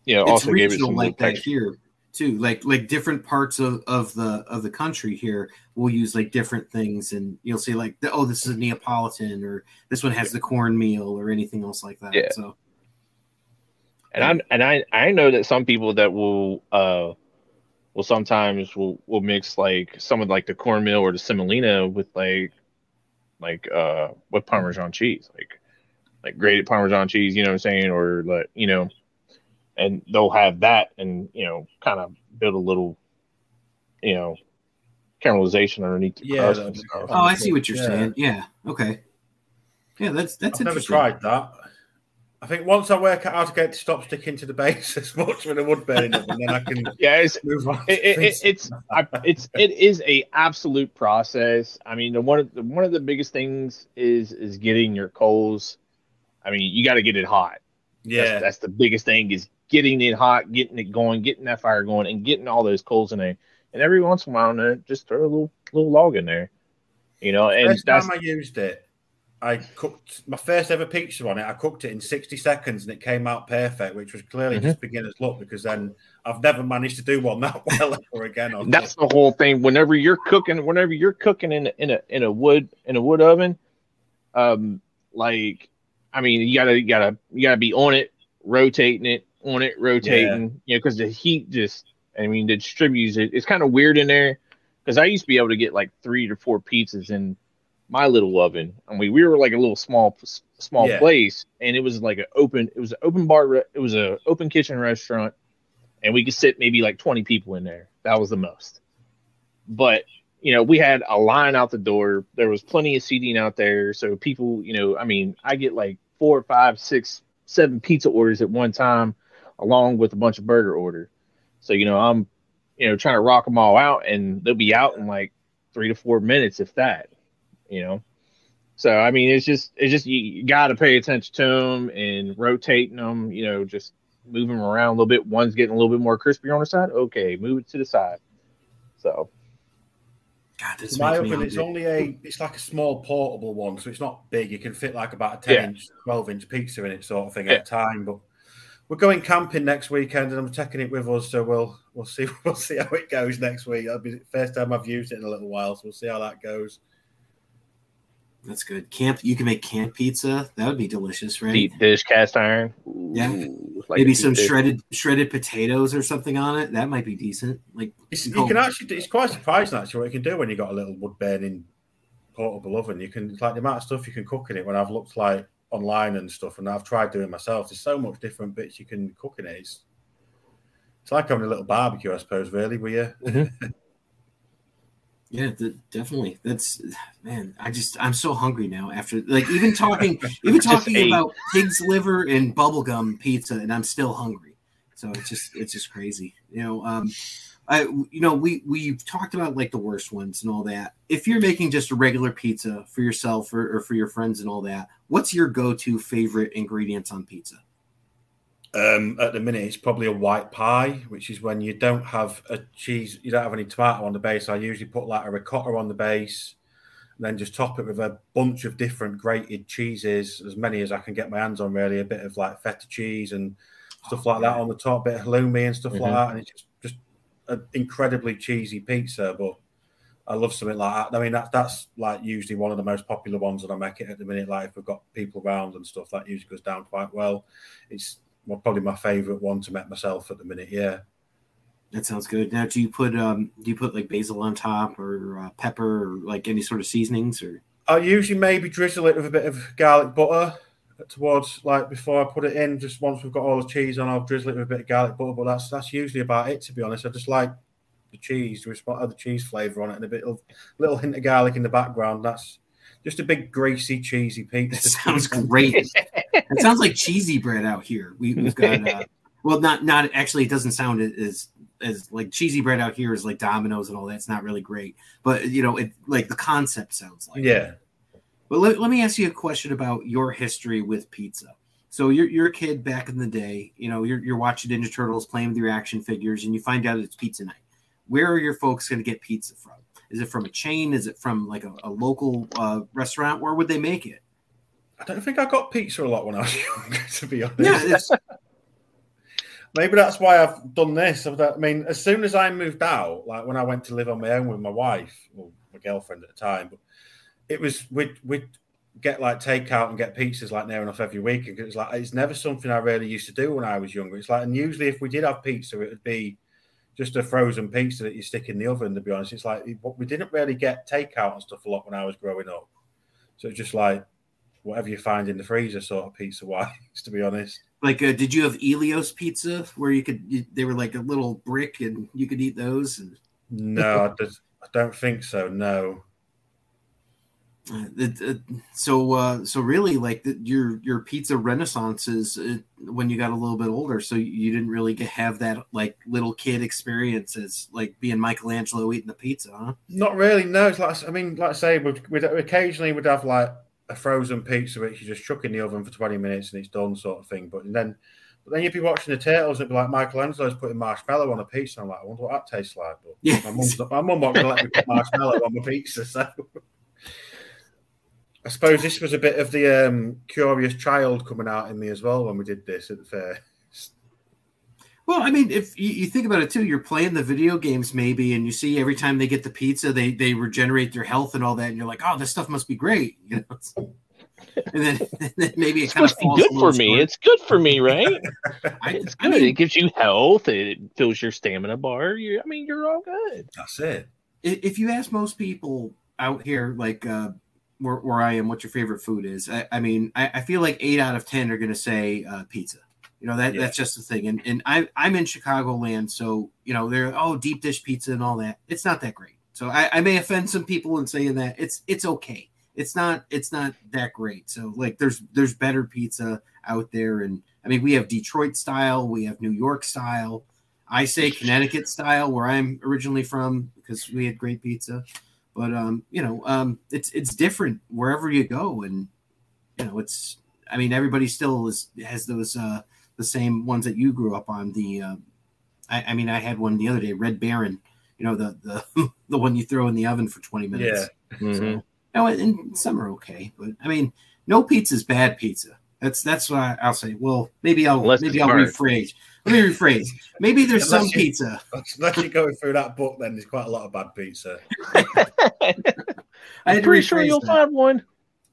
you know, it's also gave it some like that texture. here too. Like like different parts of of the of the country here will use like different things, and you'll see like the, oh this is a Neapolitan or this one has the cornmeal or anything else like that. Yeah. So And I'm and I I know that some people that will uh will sometimes we'll we'll mix like some of like the cornmeal or the semolina with like like uh with parmesan cheese, like like grated parmesan cheese, you know what I'm saying, or like you know, and they'll have that and you know kind of build a little, you know, caramelization underneath the Yeah, crust. that'd and be stuff. Oh, I see what you're Yeah. saying. Yeah. Okay. Yeah, that's that's I've never interesting. tried that. I think once I work out how to get it to stop sticking to the base as much with a wood burning oven, then I can Yeah, it's move on. it, it, it, it's I, it's it is a absolute process. I mean, the one of the one of the biggest things is is getting your coals. I mean, you got to get it hot. yeah. That's, that's the biggest thing is getting it hot, getting it going, getting that fire going, and getting all those coals in there. And every once in a while, just throw a little little log in there, you know. And that's time I used it, I cooked my first ever pizza on it. I cooked it in 60 seconds and it came out perfect, which was clearly Mm-hmm. just beginner's luck because then I've never managed to do one that well ever again. That's the whole thing. Whenever you're cooking, whenever you're cooking in a, in a in a wood in a wood oven, um, like I mean, you gotta you gotta you gotta be on it, rotating it, on it, rotating, you know, because the heat just, I mean, the distributes it. It's kind of weird in there because I used to be able to get like three to four pizzas in my little oven. I mean, we were like a little small small Yeah. place, and it was like an open. It was an open bar. re- It was an open kitchen restaurant, and we could sit maybe like twenty people in there. That was the most. But you know, we had a line out the door. There was plenty of seating out there, so people, you know, I mean, I get like four, five, six, seven pizza orders at one time, along with a bunch of burger orders. So you know, I'm, you know, trying to rock them all out, and they'll be out in like three to four minutes, if that. You know, so I mean, it's just, it's just you, you got to pay attention to them and rotating them. You know, just move them around a little bit. One's getting a little bit more crispy on the side. Okay, move it to the side. So God, this my oven, it's only a, it's like a small portable one, so it's not big. You can fit like about a 10 Yeah. inch, 12 inch pizza in it, sort of thing Yeah. at a time. But we're going camping next weekend and I'm taking it with us, so we'll we'll see we'll see how it goes next week. That'll be the first time I've used it in a little while, so we'll see how that goes. That's good. Camp. You can make camp pizza. That would be delicious, right? deep dish cast iron. Yeah. Ooh, like Maybe some dish. shredded shredded potatoes or something on it. That might be decent. Like It's, you can actually, it's quite surprising actually what you can do when you got a little wood burning portable oven. You can like the amount of stuff you can cook in it. When I've looked like online and stuff, and I've tried doing myself, there's so much different bits you can cook in it. It's, it's like having a little barbecue, I suppose. Really, were you? Mm-hmm. Yeah, th- definitely. That's man. I just I'm so hungry now. After like even talking, even talking about pig's liver and bubblegum pizza, and I'm still hungry. So it's just it's just crazy. You know, um, I you know we we've talked about like the worst ones and all that. If you're making just a regular pizza for yourself or, or for your friends and all that, what's your go-to favorite ingredients on pizza? Um, at the minute, it's probably a white pie, which is when you don't have a cheese, you don't have any tomato on the base. I usually put like a ricotta on the base, and then just top it with a bunch of different grated cheeses, as many as I can get my hands on. Really, a bit of like feta cheese and stuff like that on the top, bit of halloumi and stuff like Mhm. that, and it's just just an incredibly cheesy pizza. But I love something like that. I mean, that's that's like usually one of the most popular ones that I make it at the minute. Like if we've got people around and stuff, that usually goes down quite well. It's well, probably my favorite one to make myself at the minute. Yeah. That sounds good. Now, do you put um do you put like basil on top or uh, pepper or like any sort of seasonings or? I usually maybe drizzle it with a bit of garlic butter towards like before I put it in. Just once we've got all the cheese on, I'll drizzle it with a bit of garlic butter. But that's that's usually about it. To be honest, I just like the cheese, the spot of the cheese flavor on it, and a bit of little hint of garlic in the background. That's just a big greasy, cheesy pizza. That sounds great. it sounds like cheesy bread out here. We, we've got uh, well, not not actually. It doesn't sound as as like cheesy bread out here is like Domino's and all that. It's not really great, but you know, it like the concept sounds like. yeah. But let, let me ask you a question about your history with pizza. So you're you're a kid back in the day. You know, you're you're watching Ninja Turtles, playing with your action figures, and you find out it's pizza night. Where are your folks going to get pizza from? Is it from a chain? Is it from like a, a local uh, restaurant? Where would they make it? I don't think I got pizza a lot when I was younger, to be honest. Yeah, Maybe that's why I've done this. I mean, as soon as I moved out, like when I went to live on my own with my wife, or my girlfriend at the time, but it was we'd we'd get like takeout and get pizzas like near enough every week. And it's like it's never something I really used to do when I was younger. It's like, and usually if we did have pizza, it would be just a frozen pizza that you stick in the oven. To be honest, it's like we didn't really get takeout and stuff a lot when I was growing up. So it's just like whatever you find in the freezer, sort of pizza wise. To be honest, like uh, did you have Elio's pizza where you could you, they were like a little brick and you could eat those? And... no, I, just, I don't think so. No. Uh, uh, so uh, so really like the, your your pizza renaissance is uh, when you got a little bit older so you didn't really get, have that like little kid experiences like being michelangelo eating the pizza huh not really no it's like i mean like i say we'd, we'd occasionally would have like a frozen pizza which you just chuck in the oven for 20 minutes and it's done sort of thing but then but then you'd be watching the turtles and it'd be like Michelangelo's putting marshmallow on a pizza. I'm like, I wonder what that tastes like. But yeah. my mum's not, my mum won't let me put marshmallow on my pizza. So I suppose this was a bit of the um, curious child coming out in me as well when we did this at the fair. Well, I mean, if you, you, think about it too, you're playing the video games maybe, and you see every time they get the pizza, they they regenerate their health and all that, and you're like, oh, this stuff must be great, you know. and, then, and then, maybe it it's kind of be good for me. It's good for me, right? it's good. I mean, it gives you health. It fills your stamina bar. You, I mean, you're all good. That's it. If you ask most people out here, like uh, where, where I am, what your favorite food is. I, I mean, I, I, feel like eight out of ten are going to say uh, pizza. You know that yeah. that's just the thing. And and I I'm in Chicagoland, so you know they're oh deep dish pizza and all that. It's not that great. So I, I may offend some people in saying that it's it's okay. It's not it's not that great. So like there's there's better pizza out there, and I mean we have Detroit style, we have New York style. I say Connecticut style, where I'm originally from, because we had great pizza. But um, you know, um, it's it's different wherever you go, and you know, it's. I mean, everybody still is has those uh, the same ones that you grew up on. The, uh, I, I mean, I had one the other day, Red Baron. You know, the the the one you throw in the oven for twenty minutes. Yeah. Mm-hmm. So, you know, and some are okay, but I mean, no pizza is bad pizza. That's that's why I'll say. Well, maybe I'll Unless maybe I'll rephrase. Let me rephrase. Maybe there's some you, pizza. Unless you're going through that book, then there's quite a lot of bad pizza. I'm pretty sure you'll that. find one.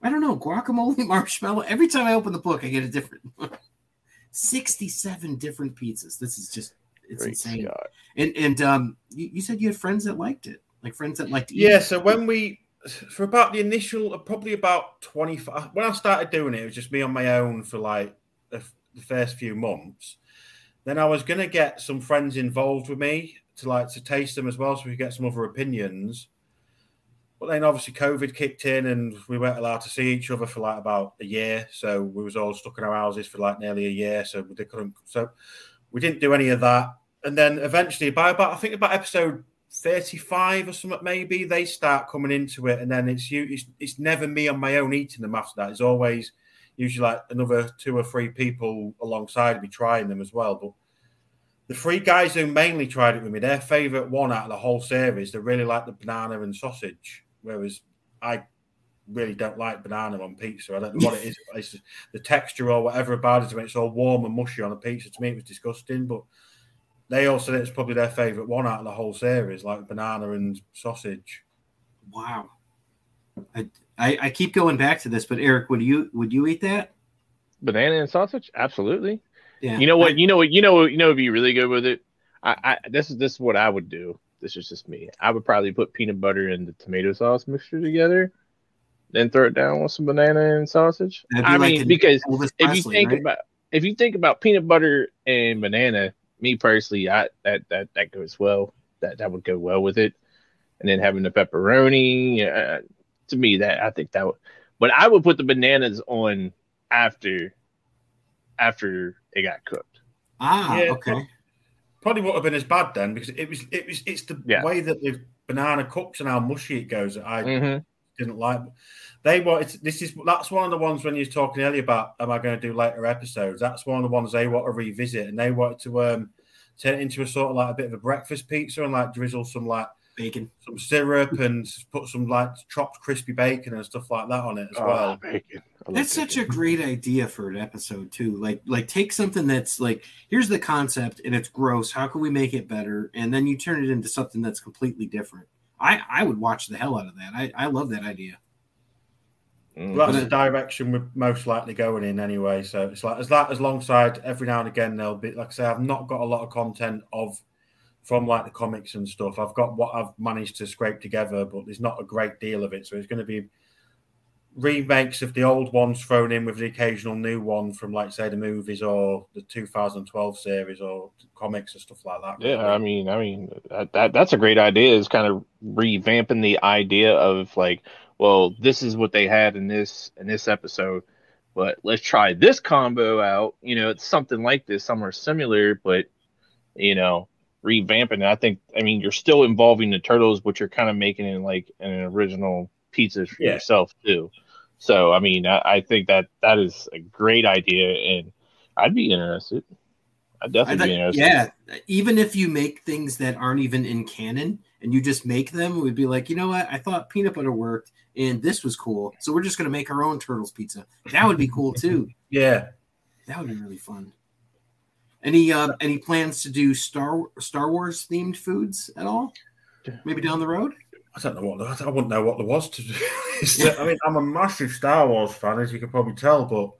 I don't know. Guacamole, marshmallow. Every time I open the book, I get a different 67 different pizzas. This is just it's Great insane. Scott. And and um you, you, said you had friends that liked it. Like friends that liked Yeah, so when we for about the initial probably about 25 when I started doing it, it was just me on my own for like the, the first few months then I was going to get some friends involved with me to like to taste them as well, so we could get some other opinions. But then obviously COVID kicked in, and we weren't allowed to see each other for like about a year. So we was all stuck in our houses for like nearly a year. So we couldn't. So we didn't do any of that. And then eventually, by about I think about episode 35 or something maybe they start coming into it and then it's you it's, it's never me on my own eating them after that it's always usually like another two or three people alongside me trying them as well. But the three guys who mainly tried it with me, their favourite one out of the whole series, they really like the banana and sausage, whereas I really don't like banana on pizza. I don't know what it is. It's the texture or whatever about it. When it's all warm and mushy on a pizza. To me, it was disgusting. But they all said it's probably their favourite one out of the whole series, like banana and sausage. Wow. I, I, I keep going back to this, but Eric, would you would you eat that? Banana and sausage? Absolutely. Yeah. You know what? You know what? You know you know would be really good with it. I, I this is this is what I would do. This is just me. I would probably put peanut butter and the tomato sauce mixture together, then throw it down with some banana and sausage. I like mean, because Elvis if you think right? about if you think about peanut butter and banana, me personally, I that that that goes well. That that would go well with it. And then having the pepperoni, uh, to me that I think that would, but I would put the bananas on after after it got cooked. Ah, yeah, okay. Probably would have been as bad then because it was it was it's the yeah. way that the banana cooks and how mushy it goes that I mm-hmm. didn't like. They wanted this is that's one of the ones when you were talking earlier about am I going to do later episodes? That's one of the ones they want to revisit and they wanted to um turn it into a sort of like a bit of a breakfast pizza and like drizzle some like bacon, some syrup, and put some like chopped crispy bacon and stuff like that on it as oh, well. Bacon. That's bacon. such a great idea for an episode too. Like, like take something that's like, here's the concept, and it's gross. How can we make it better? And then you turn it into something that's completely different. I I would watch the hell out of that. I I love that idea. Mm. Well, that's But the direction we're most likely going in anyway. So it's like as that as alongside every now and again there'll be like I say, I've not got a lot of content of from like the comics and stuff. I've got what I've managed to scrape together, but there's not a great deal of it. So it's going to be remakes of the old ones thrown in with the occasional new one from like say the movies or the 2012 series or comics and stuff like that. Yeah, I mean, I mean that, that that's a great idea. Is kind of revamping the idea of like, well, this is what they had in this in this episode, but let's try this combo out. You know, it's something like this, somewhere similar, but you know, revamping. it. I think, I mean, you're still involving the turtles, but you're kind of making it like an original pizza for Yeah. yourself too. So, I mean, I, I think that that is a great idea, and I'd be interested. I'd I definitely be interested. yeah, even if you make things that aren't even in canon and you just make them, we'd be like, you know what? I thought peanut butter worked and this was cool, so we're just gonna make our own turtles pizza. That would be cool too. yeah. That would be really fun. Any uh, any plans to do Star Star Wars themed foods at all? Maybe down the road. I don't know what I wouldn't know what there was to do. I mean, I'm a massive Star Wars fan, as you can probably tell, but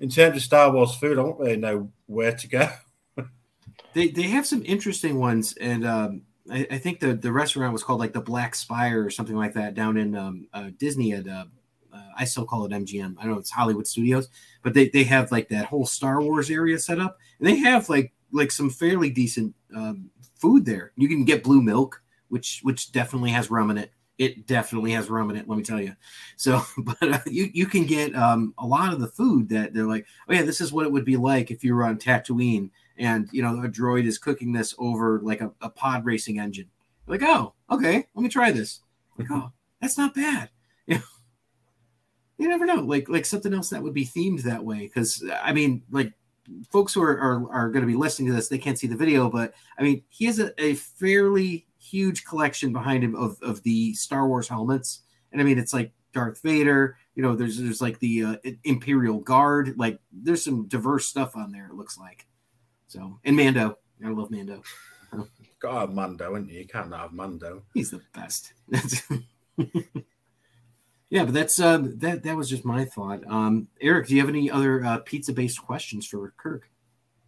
in terms of Star Wars food, I don't really know where to go. They they have some interesting ones, and um, I, I think the the restaurant was called like the Black Spire or something like that down in um, uh, Disney at. Uh, uh, I still call it MGM. I know it's Hollywood Studios, but they, they have like that whole Star Wars area set up, and they have like like some fairly decent um, food there. You can get blue milk, which which definitely has rum in it. It definitely has rum in it. Let me tell you. So, but uh, you you can get um, a lot of the food that they're like, oh yeah, this is what it would be like if you were on Tatooine and you know a droid is cooking this over like a, a pod racing engine. You're like, oh, okay, let me try this. Like, oh, that's not bad. You, know, you never know, like like something else that would be themed that way. Because I mean, like folks who are are, are going to be listening to this, they can't see the video, but I mean, he has a, a fairly huge collection behind him of of the Star Wars helmets, and I mean, it's like Darth Vader. You know, there's there's like the uh, Imperial Guard. Like, there's some diverse stuff on there. It looks like. So, and Mando, I love Mando. Got to have Mando, isn't you? You can't not have Mando. He's the best. yeah, but that's uh, that. That was just my thought. Um, Eric, do you have any other uh, pizza-based questions for Kirk?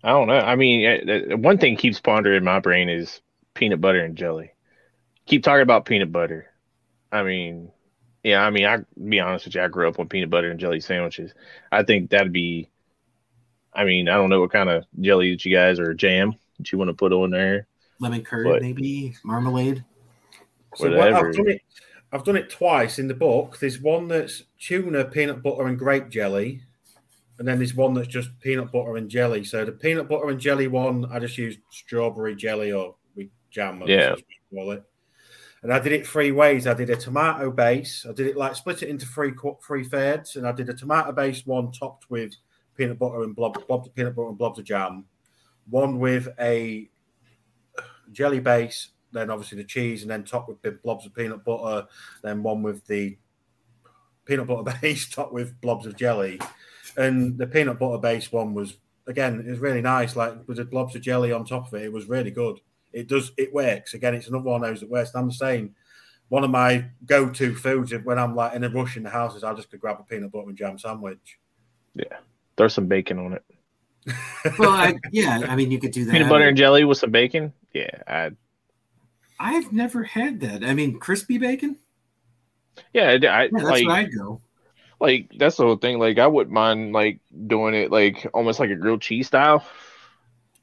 I don't know. I mean, uh, uh, one thing keeps pondering in my brain is peanut butter and jelly. Keep talking about peanut butter. I mean, yeah, I mean, I be honest with you, I grew up on peanut butter and jelly sandwiches. I think that'd be. I mean, I don't know what kind of jelly that you guys or jam that you want to put on there. Lemon curd, What? maybe marmalade. So Whatever. I've done it. I've done it twice in the book. There's one that's tuna, peanut butter, and grape jelly, and then there's one that's just peanut butter and jelly. So the peanut butter and jelly one, I just used strawberry jelly or with jam, Yeah. call it. And I did it three ways. I did a tomato base. I did it like split it into three three thirds, and I did a tomato based one topped with peanut butter and blob, blobs of peanut butter and blobs of jam. One with a jelly base, then obviously the cheese, and then topped with big blobs of peanut butter. Then one with the peanut butter base topped with blobs of jelly. And the peanut butter base one was again, it was really nice. Like with the blobs of jelly on top of it, it was really good. It does, it works. Again, it's another one of those that works. I'm saying one of my go-to foods when I'm like in a rush in the house is I just could grab a peanut butter and jam sandwich. Yeah, there's some bacon on it. Well, I, yeah, I mean, you could do that. Peanut butter and jelly with some bacon. Yeah, I, I've never had that. I mean, crispy bacon. yeah, I, I Yeah, that's like where I'd go. like that's the whole thing. Like I wouldn't mind like doing it like almost like a grilled cheese style.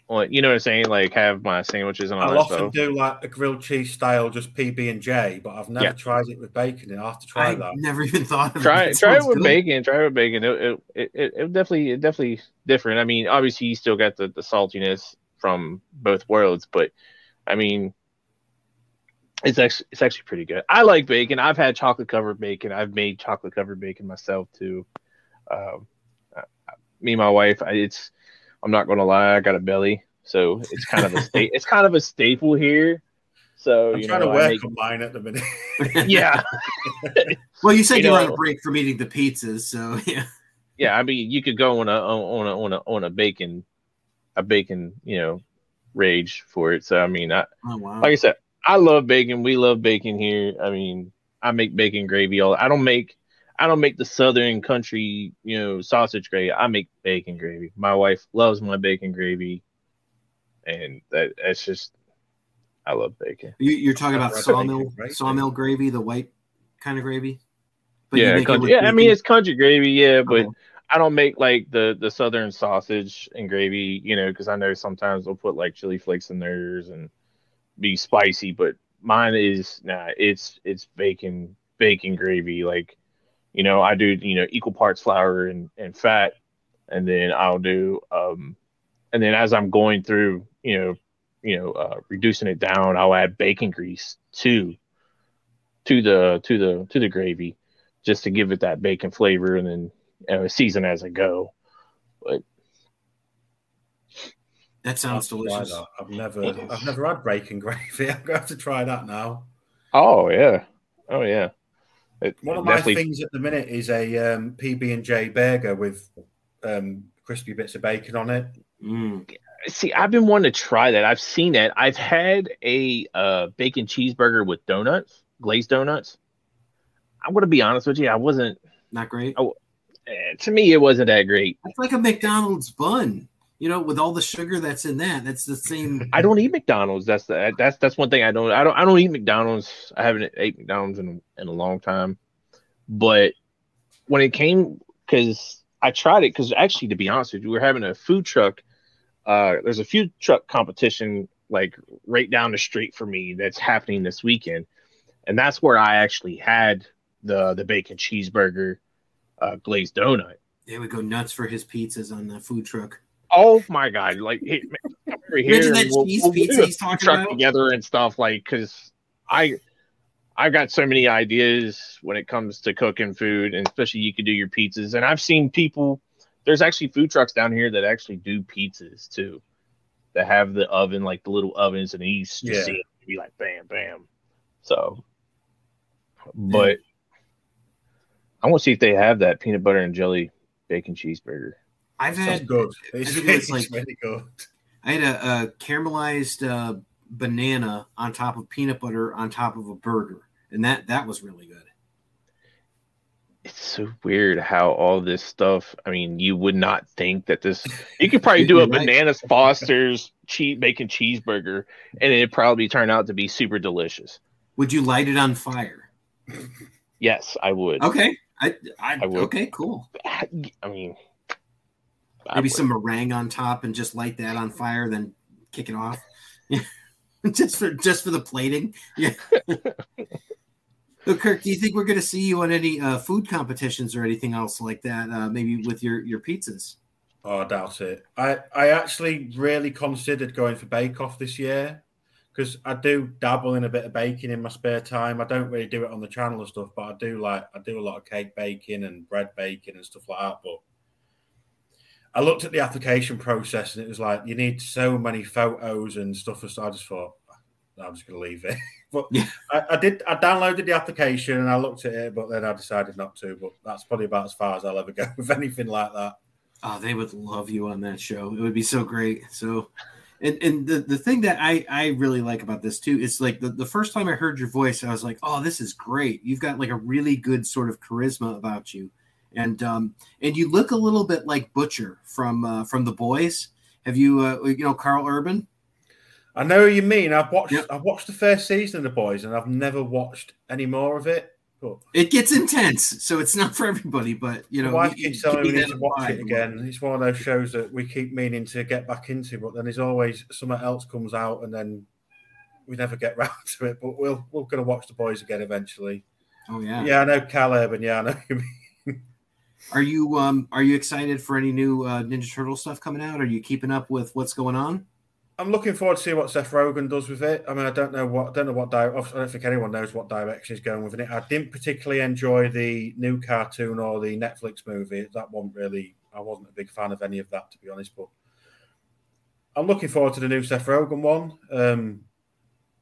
Like you know what I'm saying? Like have my sandwiches and all I'll that often stuff. do like a grilled cheese style, just PB and J, but I've never Yeah. tried it with bacon. and I have to try I that. never even thought of Try it. it, try it with good. bacon. Try it with bacon. It it, it, it, it definitely it definitely different. I mean, obviously you still got the, the saltiness from both worlds, but I mean, it's actually it's actually pretty good. I like bacon. I've had chocolate covered bacon. I've made chocolate covered bacon myself too. Um, I- I- me and my wife, I, it's I'm not gonna lie, I got a belly, so it's kind of a sta- it's kind of a staple here. So I'm you trying know, to I work make, on mine at the minute. yeah, Well, you said You you, were on a break from eating the pizzas, so yeah. yeah. I mean, you could go on a on a on a on a bacon, a bacon, you know, rage for it. So I mean, I Oh wow. like I said, I love bacon. We love bacon here. I mean, I make bacon gravy. All I don't make. I don't make the southern country, you know, sausage gravy. I make bacon gravy. My wife loves my bacon gravy, and that that's just I love bacon. You, you're talking about sawmill bacon, right? sawmill gravy, the white kind of gravy. But yeah, country, with yeah. I mean, it's country gravy, yeah, but Okay. I don't make like the the southern sausage and gravy, you know, because I know sometimes they'll put like chili flakes in theirs and be spicy, but mine is nah, it's it's bacon bacon gravy. Like, you know, I do you know equal parts flour and and fat, and then I'll do um, and then as I'm going through, you know, you know, uh, reducing it down, I'll add bacon grease to to the to the to the gravy just to give it that bacon flavor and then you know, season as I go. That sounds I'll delicious. that. I've never, I've never had bacon gravy. I'm gonna have to try that now. Oh yeah, oh yeah. It, One of it my things at the minute is a um, PB and J burger with um, crispy bits of bacon on it. Mm. see. I've been wanting to try that. I've seen it. I've had a uh, bacon cheeseburger with donuts, glazed donuts. I'm gonna be honest with you. I wasn't. Not great. eh, To me, it wasn't that great. It's like a McDonald's bun. You know, with all the sugar that's in that, that's the same. I don't eat McDonald's. That's the that's that's one thing I don't. I don't. I don't eat McDonald's. I haven't ate McDonald's in in a long time. But when it came, because I tried it, because actually, to be honest with you, we we're having a food truck. Uh, there's a food truck competition like right down the street for me that's happening this weekend, and that's where I actually had the the bacon cheeseburger, uh, glazed donut. They would go nuts for his pizzas on the food truck. Oh my god! Like, hey, man, over here. Imagine that and we'll- cheese we'll do a he's talking truck about. together and stuff. Like, because I, I've got so many ideas when it comes to cooking food, and especially you could do your pizzas. And I've seen people. There's actually food trucks down here that actually do pizzas too, that have the oven, like the little ovens, and you just Yeah. see it be like bam, bam. So, but I want to see if they have that peanut butter and jelly bacon cheeseburger. I've had good. It's, think it was it's like- really good. I had a, a caramelized uh, banana on top of peanut butter on top of a burger, and that that was really good. it's so weird how all this stuff. I mean, you would not think that this. You could probably do a right. bananas Foster's cheese bacon cheeseburger, and it'd probably turn out to be super delicious. Would you light it on fire? Yes, I would. Okay, I, I, I would. okay, cool. I mean, I Maybe would. some meringue on top, and just light that on fire, then kick it off. just for just for the plating. Yeah. So, Kirk, do you think we're going to see you on any uh, food competitions or anything else like that? Uh, maybe with your your pizzas. Oh, I doubt it. I, I actually really considered going for Bake Off this year because I do dabble in a bit of baking in my spare time. I don't really do it on the channel and stuff, but I do like I do a lot of cake baking and bread baking and stuff like that. But I looked at the application process and it was like you need so many photos and stuff. So I just thought I'm just going to leave it. but Yeah. I, I did. I downloaded the application and I looked at it, but then I decided not to. But that's probably about as far as I'll ever go with anything like that. Oh, they would love you on that show. It would be so great. So, and and the, the thing that I I really like about this too is like the, the first time I heard your voice, I was like, oh, this is great. You've got like a really good sort of charisma about you, and um and you look a little bit like Butcher from uh, from the Boys. Have you uh, you know Karl Urban? I know what you mean. I've watched. Yep. I've watched the first season of The Boys, and I've never watched any more of it. But It gets intense, so it's not for everybody. But you know, wife you- telling me to watch it again. It's one of those shows that we keep meaning to get back into, but then there's always something else comes out, and then we never get round to it. But we'll we're going to watch The Boys again eventually. Oh yeah. Yeah, I know Caleb, and yeah, I know you mean. Are you um are you excited for any new uh, Ninja Turtle stuff coming out? Are you keeping up with what's going on? I'm looking forward to see what Seth Rogen does with it. I mean, I don't know what I don't know what di- I don't think anyone knows what direction he's going with it. I didn't particularly enjoy the new cartoon or the Netflix movie. That one really, I wasn't a big fan of any of that to be honest. But I'm looking forward to the new Seth Rogen one. Um,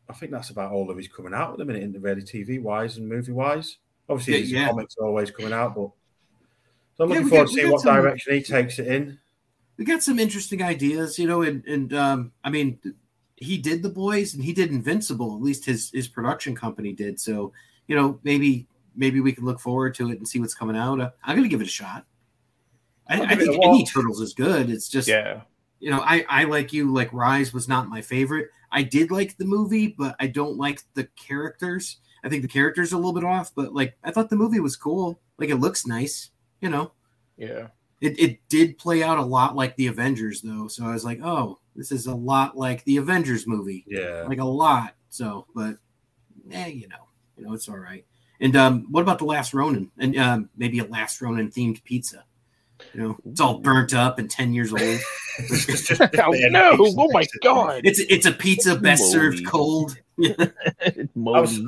I think that's about all of his coming out at the minute, in the really TV wise and movie wise. Obviously, Yeah, his yeah. comics are always coming out, but so I'm looking forward got- to we see what some- direction he takes it in. We got some interesting ideas, you know, and and um I mean he did the boys and he did Invincible, at least his his production company did. So, you know, maybe maybe we can look forward to it and see what's coming out. Uh, I'm gonna give it a shot. I, I think any turtles is good. It's just Yeah. you know, I I like you. Like Rise was not my favorite. I did like the movie, but I don't like the characters. I think the characters are a little bit off, but like I thought the movie was cool. Like it looks nice, you know. Yeah. It it did play out a lot like the Avengers though, so I was like, oh, this is a lot like the Avengers movie, Yeah. like a lot. So, but eh, you know, you know, it's all right. And um, what about the Last Ronin? And um, maybe a Last Ronin themed pizza. You know, it's all burnt up and ten years old. It's just- just- Oh, no! Oh my god! It's it's a pizza best served Moldy. cold. Moldy.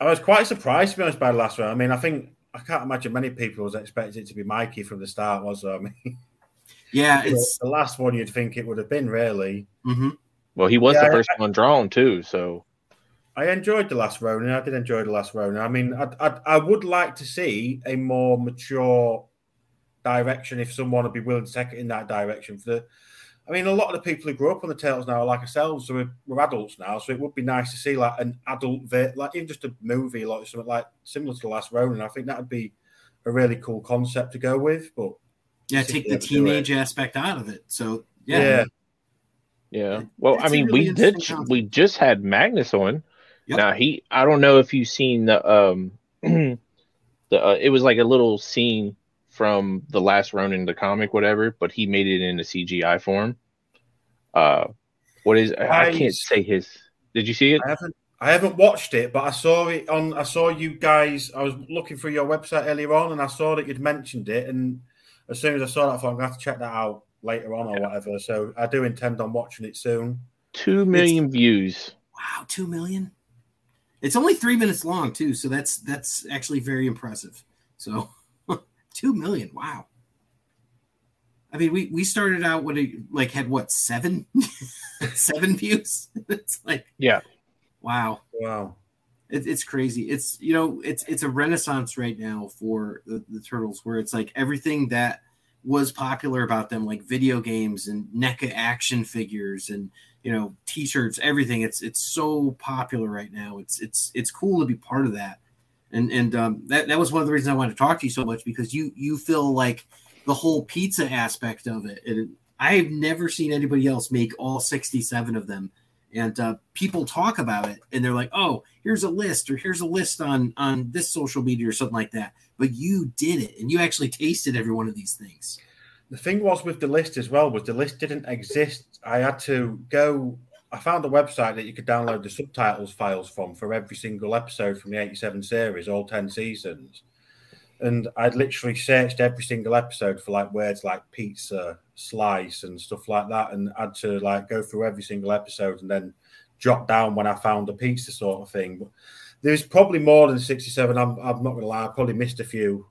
I was quite surprised to be honest by the last one. I mean, I think I can't imagine many people was expecting it to be Mikey from the start. Was there? I mean, Yeah, it's the last one you'd think it would have been really. mhm. Well, he was Yeah, the I- first one drawn too, so I enjoyed the last Ronin. I did enjoy the last Ronin. I mean, I, I, I would like to see a more mature direction if someone would be willing to take it in that direction. For the, I mean, a lot of the people who grew up on the Turtles now, like ourselves, so we're, we're adults now. So it would be nice to see like an adult, ver- like even just a movie, like something like similar to the last Ronin. I think that would be a really cool concept to go with. But yeah, take the they ever do it. teenage aspect out of it. So yeah, yeah, yeah. Well, It's I a mean, really we did. concept. We just had Magnus on. Yep. Now he, I don't know if you've seen the um, the uh, it was like a little scene from the last round Ronin, the comic, whatever, but he made it in a CGI form. Uh, what is? I, I can't say his. Did you see it? I haven't. I haven't watched it, but I saw it on. I saw you guys. I was looking through your website earlier on, and I saw that you'd mentioned it. And as soon as I saw that, I thought I'm going to have to check that out later on or whatever. So I do intend on watching it soon. Two million views. wow, two million. It's only three minutes long too, so that's that's actually very impressive. So two million, wow. I mean, we we started out with a like had what seven seven views. it's like Yeah. wow. Wow. It, it's crazy. It's you know, it's it's a renaissance right now for the, the turtles, where it's like everything that was popular about them, like video games and NECA action figures and you know t-shirts, everything. It's it's so popular right now. It's it's it's cool to be part of that. And and um, that that was one of the reasons I wanted to talk to you so much because you you feel like the whole pizza aspect of it. And I've never seen anybody else make all 67 of them and uh, people talk about it and they're like oh here's a list or here's a list on on this social media or something like that but you did it and you actually tasted every one of these things The thing was with the list as well was the list didn't exist. I had to go. I found a website that you could download the subtitles files from for every single episode from the '87 series, all ten seasons. And I'd literally searched every single episode for like words like pizza, slice, and stuff like that, and had to like go through every single episode and then jot down when I found a pizza sort of thing. But there's probably more than 67. I'm, I'm not gonna lie, I probably missed a few.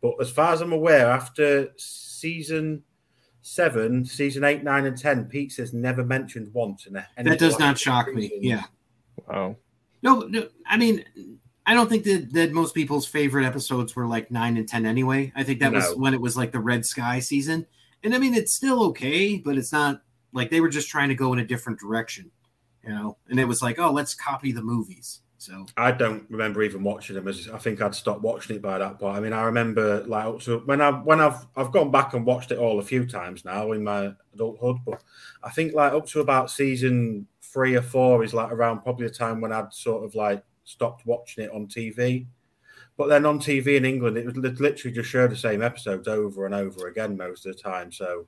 But as far as I'm aware, after season seven, season eight, nine, and ten, pizza's never mentioned once in a, any that does not last shock me yeah. Wow. no, no i mean i don't think that that most people's favorite episodes were like 9 and 10 anyway. I think that was when it was like the red sky season. And i mean it's still okay but it's not like they were just trying to go in a different direction you know? And it was like oh let's copy the movies so I don't remember even watching them. As I think I'd stopped watching it by that point. I mean, I remember like up to when I when I've I've gone back and watched it all a few times now in my adulthood, but I think like up to about season three or four is like around probably the time when I'd sort of like stopped watching it on TV. But then on TV in England, it was literally just show the same episodes over and over again most of the time. So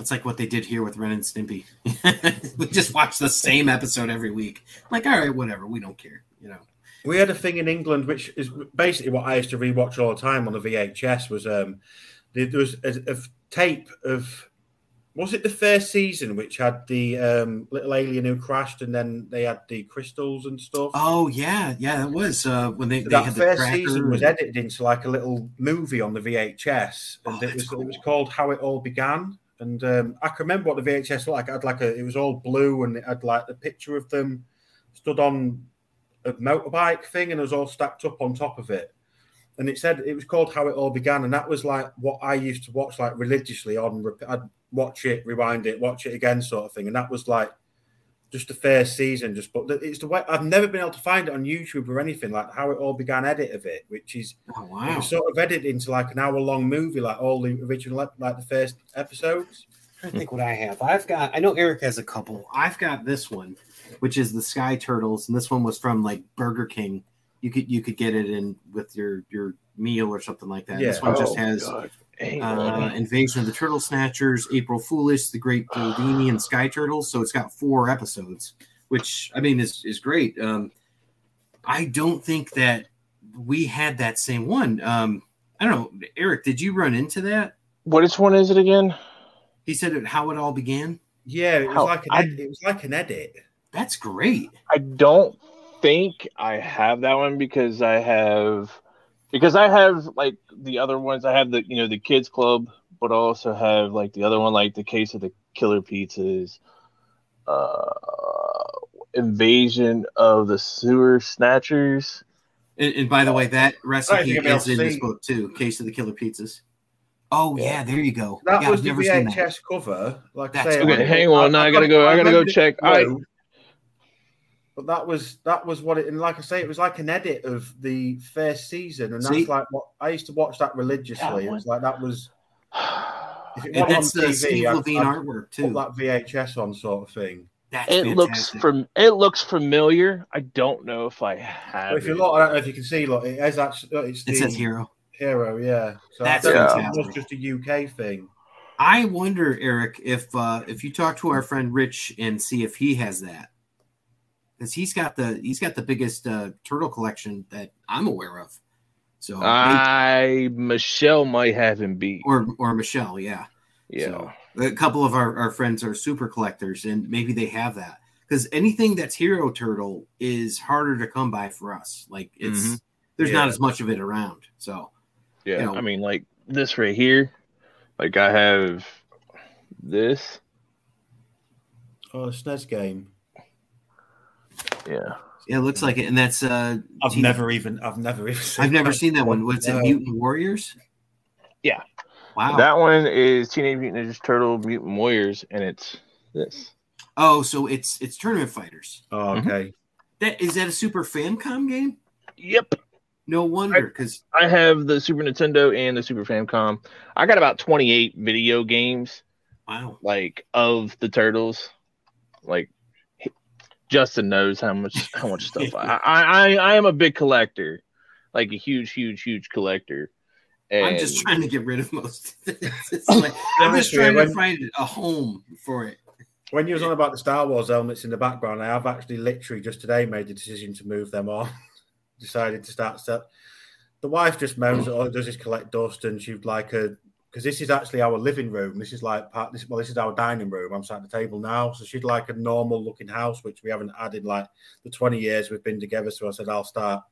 It's like what they did here with Ren and Stimpy. we just watch the same episode every week. Like, all right, whatever. We don't care. You know. We had a thing in England, which is basically what I used to rewatch all the time on the VHS. Was um, there was a, a tape of was it the first season which had the um, little alien who crashed, and then they had the crystals and stuff. Oh yeah, yeah. That was uh, when they, So they that had the first cracker season was edited into like a little movie on the VHS, and Oh, it was it was called How It All Began. And um, I can remember what the VHS like. It had like a, it was all blue, and it had like the picture of them stood on a motorbike thing, and it was all stacked up on top of it. And it said it was called How It All Began, and that was like what I used to watch like religiously on. I'd watch it, rewind it, watch it again, sort of thing. And that was like just the first season. Just but it's the way I've never been able to find it on YouTube or anything like how it all began. Edit of it, which is Oh it wow. was sort of edited into like an hour long movie, like all the original like the first episodes. I think what I have. I've got. I know Eric has a couple. I've got this one, which is the Sky Turtles, and this one was from like Burger King. You could you could get it in with your your meal or something like that. This Yeah. one just Oh, has God. Hang uh. Invasion of the Turtle Snatchers, April Foolish, The Great Boldini, and Sky Turtles. So it's got four episodes, which I mean is is great. Um, I don't think that we had that same one. Um, I don't know, Eric. Did you run into that? Which one is it again? He said it, how it all began. Yeah, it was How- like an I- ed- it was like an edit. That's great. I don't think I have that one because I have because I have like the other ones. I have the you know the kids club, but I also have like the other one, like the case of the killer pizzas, uh, invasion of the sewer snatchers. And, and by the way, that recipe you're is in this book too. Case of the Killer Pizzas. Oh yeah, there you go. That yeah, was I've the never. VHS cover. Like That's say, okay, hang on, I gotta go- I gotta go check. I- blue, But that was that was what it and like I say, it was like an edit of the first season, and that's like what I used to watch that religiously. Yeah, it was like that was if it And wasn't on that's the TV, Steve I'd- Levine I'd artwork too. that VHS on sort of thing. That's it looks from it looks familiar. I don't know if I have. But if you look, I don't know if you can see, look, it is actually it's It says hero. hero, yeah. So That's I fantastic. it was just a UK thing. I wonder, Eric, if uh, if you talk to our friend Rich and see if he has that, because he's got the he's got the biggest uh, turtle collection that I'm aware of. So I Michelle might have him beat. or or Michelle, yeah. Yeah. So, a couple of our, our friends are super collectors, and maybe they have that because anything that's hero turtle is harder to come by for us. Like it's Mhm. there's not as much of it around. So Yeah, you know. I mean, like this right here, like I have this. Oh, the SNES game. Yeah, yeah, it looks like it, and that's uh, I've Teen- never even I've never even seen I've never that. seen that one. What's it? No. Mutant Warriors. Yeah. Wow. that one is Teenage Mutant Ninja Turtle Mutant Warriors, and it's this. oh, so it's it's tournament fighters. Oh, okay. That is that a Super Famicom game? Yep, No wonder, because I have the Super Nintendo and the Super Famicom. I got about twenty eight video games wow. like of the turtles. Like Justin knows how much how much stuff I I I, I am a big collector, like a huge huge huge collector. And I'm just trying to get rid of most of this. Like, I'm just trying to find a home for it. When you was on about the Star Wars helmets in the background, I have actually literally just today made the decision to move them on. Decided to start stuff. The wife just moans that all it does is collect dust, and she'd like a because this is actually our living room. This is like part. This well, this is our dining room. I'm sat at the table now, so she'd like a normal looking house, which we haven't had in like the 20 years we've been together. So I said I'll start.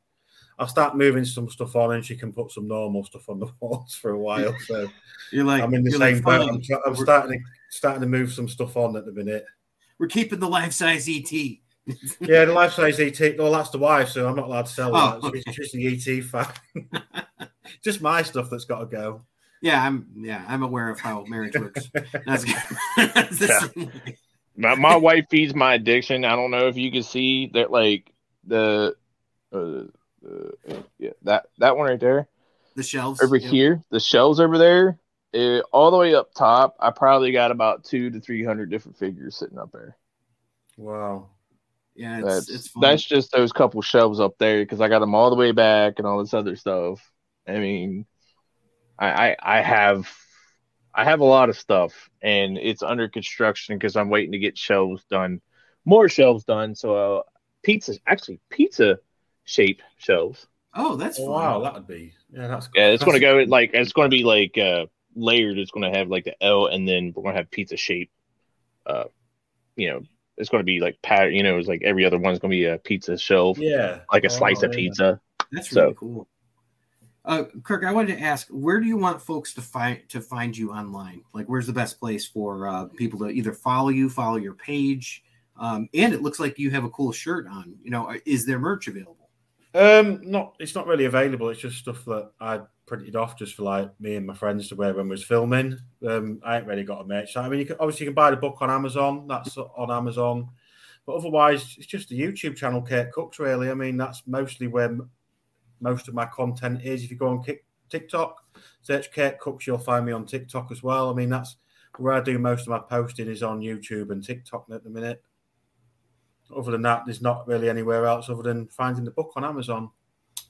I'll start moving some stuff on, and she can put some normal stuff on the walls for a while. So You're like, I'm in the same like, boat. I'm, try- I'm starting to starting to move some stuff on at the minute. We're keeping the life size ET. Yeah, the life size ET. Well, that's the wife, so I'm not allowed to sell Oh, that. She's just the ET fan. just my stuff that's got to go. Yeah, I'm. Yeah, I'm aware of how marriage works. That's, that's Yeah. my, my wife feeds my addiction. I don't know if you can see that, like the, uh, uh, yeah, that that one right there The shelves over yeah. here, the shelves over there, eh, all the way up top. I probably got about two to three hundred different figures sitting up there. Wow. Yeah, it's That's it's fun. that's just those couple shelves up there because I got them all the way back and all this other stuff. I mean, I I, I have. I have a lot of stuff and it's under construction because I'm waiting to get shelves done, more shelves done. So, uh, pizza, actually, pizza shape shelves. oh, that's Oh, wow, that would be. Yeah, that's. Yeah, it's going to go like it's going to be like uh, layered. It's going to have like the L, and then we're going to have pizza shape. Uh, you know, it's going to be like pat. You know, it's like every other one's going to be a pizza shelf, Yeah. like a Oh, slice of pizza. That's So- really cool. Uh, Kirk, I wanted to ask, where do you want folks to find to find you online? Like, where's the best place for uh, people to either follow you, follow your page, um, and it looks like you have a cool shirt on. You know, is there merch available? Um, not. It's not really available. It's just stuff that I printed off just for like me and my friends to wear when we was filming. Um, I ain't really got a merch. I mean, you can, obviously you can buy the book on Amazon. That's on Amazon. But otherwise, it's just the YouTube channel, Kirk Kooks, really. I mean, that's mostly where most of my content is. If you go on TikTok, search Kirk Kooks, you'll find me on TikTok as well. I mean, that's where I do most of my posting is on YouTube and TikTok at the minute. Other than that, there's not really anywhere else other than finding the book on Amazon.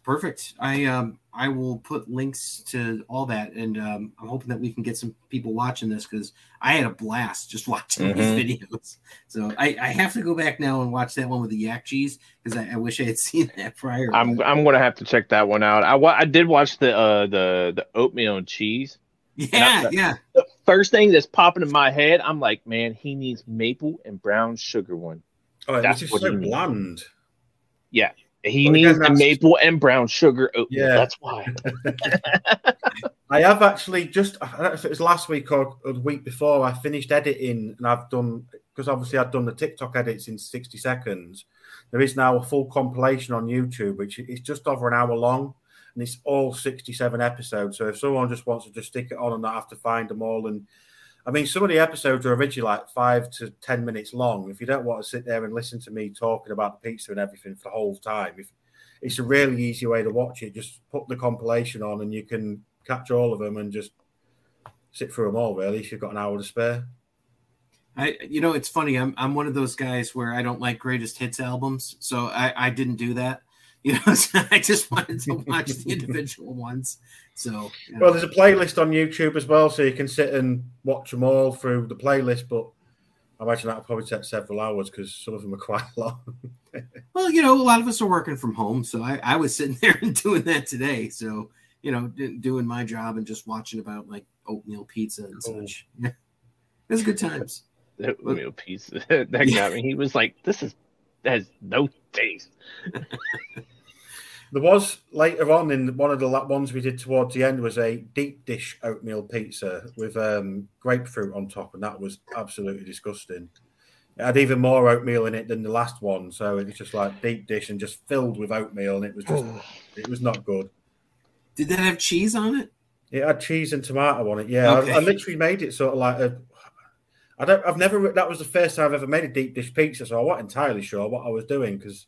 Perfect. I um I will put links to all that, and um, I'm hoping that we can get some people watching this because I had a blast just watching Mhm. these videos. So I, I have to go back now and watch that one with the yak cheese because I, I wish I had seen that prior. I'm I'm gonna have to check that one out. I wa- I did watch the uh the the oatmeal and cheese. yeah, yeah. The first thing that's popping in my head, I'm like, man, he needs maple and brown sugar one. Oh, it was That's just what so he needs. Bland. He Well, needs the maple and brown sugar oatmeal. Yeah. That's why. I have actually just I don't know if it was last week or, or the week before. I finished editing and I've done because obviously I've done the TikTok edits in sixty seconds. There is now a full compilation on YouTube, which is just over an hour long, and it's all sixty-seven episodes. So if someone just wants to just stick it on and not have to find them all, and I mean some of the episodes are originally like five to ten minutes long. If you don't want to sit there and listen to me talking about the pizza and everything for the whole time, if it's a really easy way to watch it. Just put the compilation on and you can catch all of them and just sit through them all. Really, if you've got an hour to spare. I you know it's funny. I'm I'm one of those guys where I don't like greatest hits albums, so I I didn't do that. You know, so I just wanted to watch the individual ones. So yeah. Well, there's a playlist on YouTube as well, so you can sit and watch them all through the playlist. But I imagine that'll probably take several hours because some of them are quite long. Well, you know, a lot of us are working from home, so I, I was sitting there and doing that today. So, you know, d- doing my job and just watching about like oatmeal pizza and Cool. such. Yeah, it was good times. The oatmeal piece that got me. He was like, "This is has no taste." There was later on in one of the ones we did towards the end was a deep dish oatmeal pizza with um, grapefruit on top, and that was absolutely disgusting. It had even more oatmeal in it than the last one, so it was just like deep dish and just filled with oatmeal, and it was just it was not good. Did that have cheese on it? It had cheese and tomato on it. Yeah, Okay. I, I literally made it sort of like a. I don't. I've never. That was the first time I've ever made a deep dish pizza, so I wasn't entirely sure what I was doing because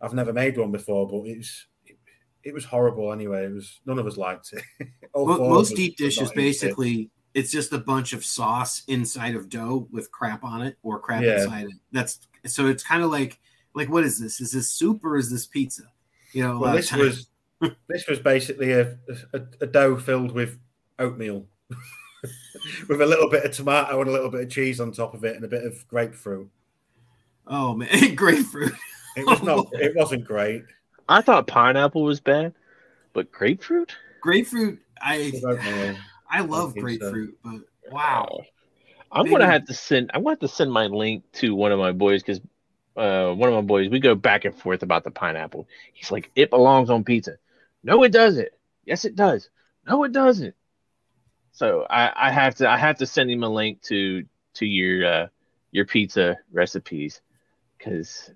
I've never made one before. But it's it, it was horrible anyway. It was none of us liked it. All Mo- four of Most deep were dish is it. basically it's just a bunch of sauce inside of dough with crap on it or crap Yeah. inside it. That's so it's kind of like like what is this? Is this soup or is this pizza? You know, Well, this was this was basically a, a, a dough filled with oatmeal, with a little bit of tomato and a little bit of cheese on top of it, and a bit of grapefruit. oh man, grapefruit. It was not. It wasn't great. I thought pineapple was bad, but grapefruit. Grapefruit. I With oatmeal. I love think so. grapefruit, but wow. I'm Maybe- gonna have to send. I'm gonna have to send my link to one of my boys because uh, one of my boys we go back and forth about the pineapple. He's like, it belongs on pizza. No, it doesn't. Yes, it does. No, it doesn't. So I, I have to I have to send him a link to to your uh, your pizza recipes because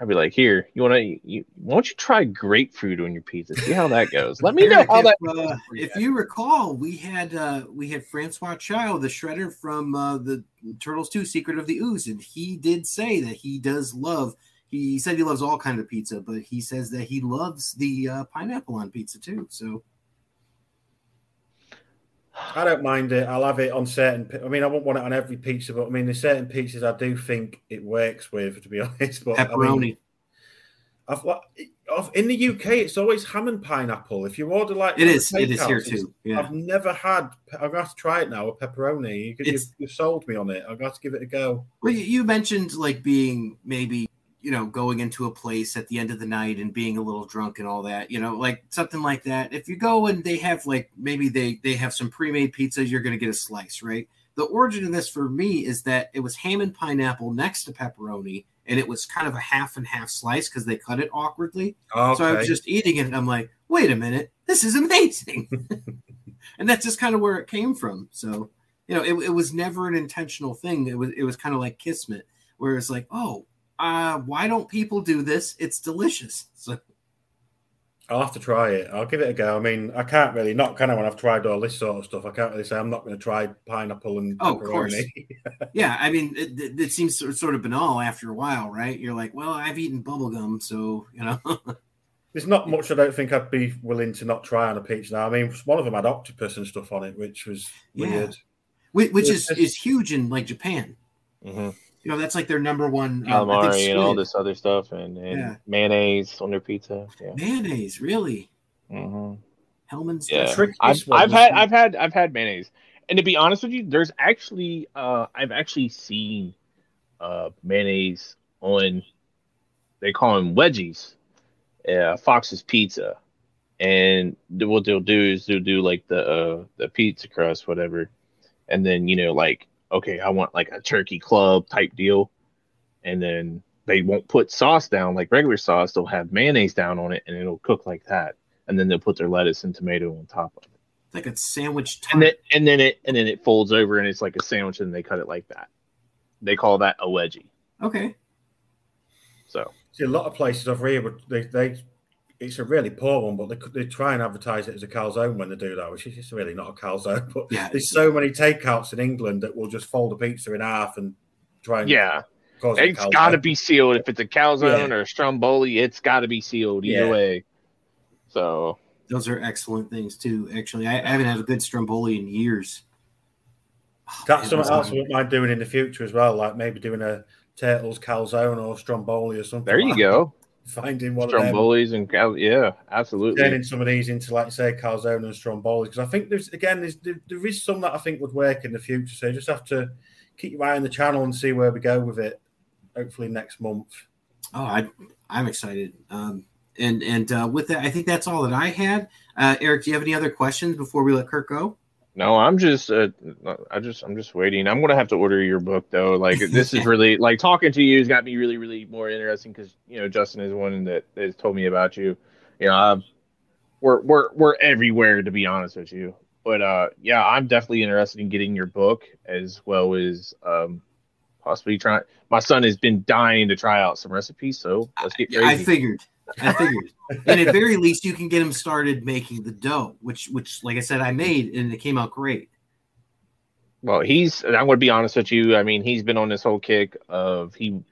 I'd be like, here, you want to? You, why don't you try grapefruit on your pizza? See how that goes. Let me know how if, that. uh, if you recall, we had uh, we had Francois Chau, the shredder from uh, the Turtles 2 Secret of the Ooze, and he did say that he does love. He said he loves all kind of pizza, but he says that he loves the uh, pineapple on pizza too. So I don't mind it. I'll have it on certain. I mean, I won't want it on every pizza, but I mean, there's certain pizzas I do think it works with. To be honest, but I pepperoni. mean, I've, in the UK, it's always ham and pineapple. If you order like it is. It is here too. Yeah. I've never had. I've got to try it now with pepperoni. You, you've, you've sold me on it. I've got to give it a go. Well, you mentioned like being maybe you know going into a place at the end of the night and being a little drunk and all that. You know, like something like that. If you go and they have like maybe they they have some pre-made pizza, you're going to get a slice, right? The origin of this for me is that it was ham and pineapple next to pepperoni, and it was kind of a half and half slice because they cut it awkwardly. Okay. So I was just eating it, and I'm like, wait a minute, this is amazing. and that's just kind of where it came from. So, you know, it, it was never an intentional thing. It was it was kind of like Kismet, where it's like, oh, uh, why don't people do this? It's delicious. So I'll have to try it. I'll give it a go. I mean, I can't really, not kind of when I've tried all this sort of stuff. I can't really say I'm not going to try pineapple and Oh, of course. pepperoni. Yeah, I mean, it, it, it seems sort sort of banal after a while, right? You're like, well, I've eaten bubblegum, so you know. There's not much I don't think I'd be willing to not try on a pizza now. I mean, one of them had octopus and stuff on it, which was Yeah. weird. which, which is just- is huge in like Japan. Mhm. You know, that's like their number one. um, calamari and all this other stuff, and, and Yeah. mayonnaise on their pizza. Yeah. mayonnaise, really. hmm Hellmann's. Yeah, I've, I've had I've had I've had mayonnaise, and to be honest with you, there's actually uh I've actually seen uh mayonnaise on they call them wedgies, uh, Fox's Pizza, and what they'll do is they'll do like the uh the pizza crust whatever, and then you know like okay I want like a turkey club type deal, and then they won't put sauce down like regular sauce they'll have mayonnaise down on it and it'll cook like that. And then they'll put their lettuce and tomato on top of it. It's like a sandwich. and then and then it and then it folds over and it's like a sandwich and they cut it like that. They call that a wedgie. Okay. so. See, a lot of places over here, but they, they it's a really poor one, but they, they try and advertise it as a calzone when they do that, which is just really not a calzone. But Yeah. there's so many takeouts in England that will just fold a pizza in half and try and yeah cause it a it's calzone. got to be sealed if it's a calzone Yeah. or a stromboli it's got to be sealed either Yeah. way so Those are excellent things too. Actually, I, I haven't had a good stromboli in years. Oh, That's something else I that's- wouldn't mind doing in the future as well, like maybe doing a turtles calzone or stromboli or something. there you like go that. Finding one of them, and cal- yeah absolutely turning some of these into like say calzone and stromboli because I think there's again there's, there, there is some that I think would work in the future. So you just have to keep your eye on the channel and see where we go with it. Hopefully next month. Oh, I, I'm excited. Um, and and uh, with that, I think that's all that I had. Uh, Eric, do you have any other questions before we let Kirk go? No, I'm just, uh, I just, I'm just waiting. I'm gonna have to order your book though. Like this is really like talking to you has got me really, really more interesting because you know Justin is one that has told me about you. You know, I've, we're we're we're everywhere to be honest with you. But uh, yeah, I'm definitely interested in getting your book as well as um, possibly trying. My son has been dying to try out some recipes, so let's get Yeah, I crazy. figured. I figured. and at very least, you can get him started making the dough, which which like I said, I made and it came out great. Well, he's. and I'm going to be honest with you. I mean, he's been on this whole kick of he.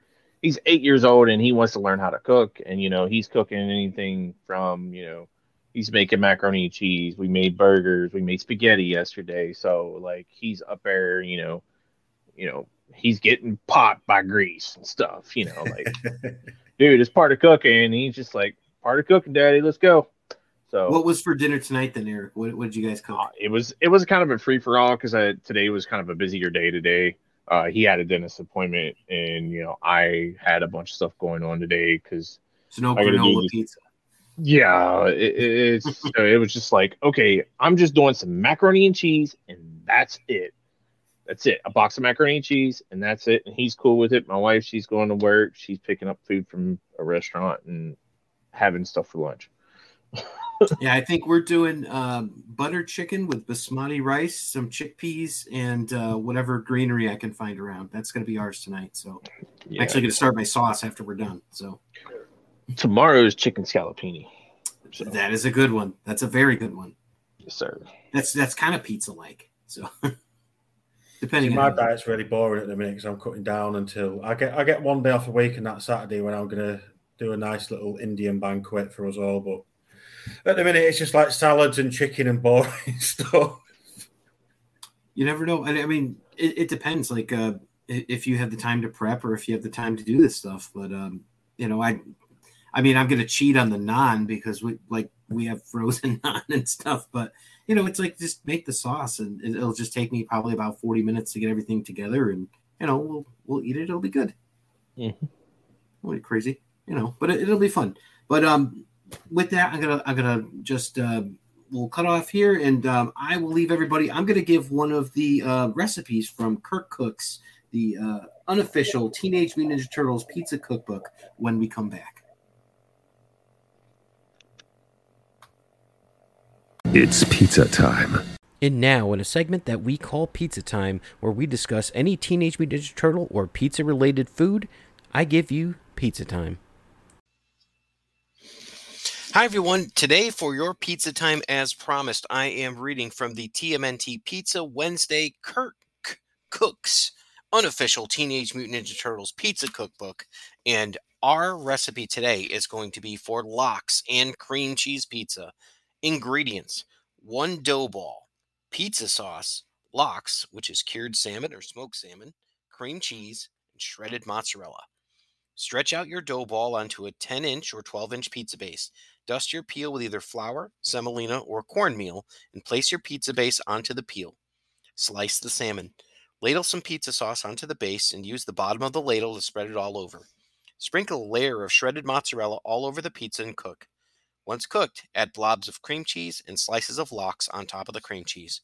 He's eight years old and he wants to learn how to cook. And you know, he's cooking anything from you know, he's making macaroni and cheese. We made burgers. We made spaghetti yesterday. So like, he's up there. You know, you know, he's getting popped by grease and stuff. You know, like, dude, it's part of cooking. And he's just like, part of cooking, daddy. Let's go. So What was for dinner tonight then, Eric? What, what did you guys cook? uh, it was it was kind of a free for all because today was kind of a busier day today. Uh, he had a dentist appointment, and you know I had a bunch of stuff going on today because So no granola pizza. yeah, it, it's so it was just like okay, I'm just doing some macaroni and cheese, and that's it. That's it. A box of macaroni and cheese, and that's it. And he's cool with it. My wife, she's going to work. She's picking up food from a restaurant and having stuff for lunch. Yeah, I think we're doing um, butter chicken with basmati rice, some chickpeas, and uh, whatever greenery I can find around. That's going to be ours tonight. So I'm actually going to start my sauce after we're done. So Tomorrow's chicken scallopini. So, that is a good one. That's a very good one. yes, sir. That's that's kind of pizza like. So depending See, my on diet's really boring at the minute because I'm cutting down until I get I get one day off a week and that Saturday when I'm gonna do a nice little Indian banquet for us all. But at the minute, it's just like salads and chicken and boring stuff. you never know. And I mean, it, it depends. Like uh, if you have the time to prep or if you have the time to do this stuff. But um, you know, I, I mean, I'm gonna cheat on the naan because we like we have frozen naan and stuff. But you know, it's like just make the sauce, and it- it'll just take me probably about 40 minutes to get everything together, and you know, we'll we'll eat it. It'll be good. Mhm. Won't crazy, you know, but it, it'll be fun. But um, with that, I'm gonna I'm gonna just uh, we'll cut off here, and um, I will leave everybody. I'm gonna give one of the uh, recipes from Kirk Kooks the uh, unofficial Teenage Mutant Ninja Turtles pizza cookbook when we come back. It's pizza time. And now, in a segment that we call Pizza Time, where we discuss any Teenage Mutant Ninja Turtle or pizza related food, I give you Pizza Time. Hi, everyone. Today, for your pizza time, as promised, I am reading from the TMNT Pizza Wednesday Kirk Kooks unofficial Teenage Mutant Ninja Turtles pizza cookbook. And our recipe today is going to be for lox and cream cheese pizza. Ingredients one dough ball, pizza sauce, lox, which is cured salmon or smoked salmon, cream cheese, and shredded mozzarella. Stretch out your dough ball onto a 10 inch or 12 inch pizza base. Dust your peel with either flour, semolina, or cornmeal and place your pizza base onto the peel. Slice the salmon. Ladle some pizza sauce onto the base and use the bottom of the ladle to spread it all over. Sprinkle a layer of shredded mozzarella all over the pizza and cook. Once cooked, add blobs of cream cheese and slices of lox on top of the cream cheese.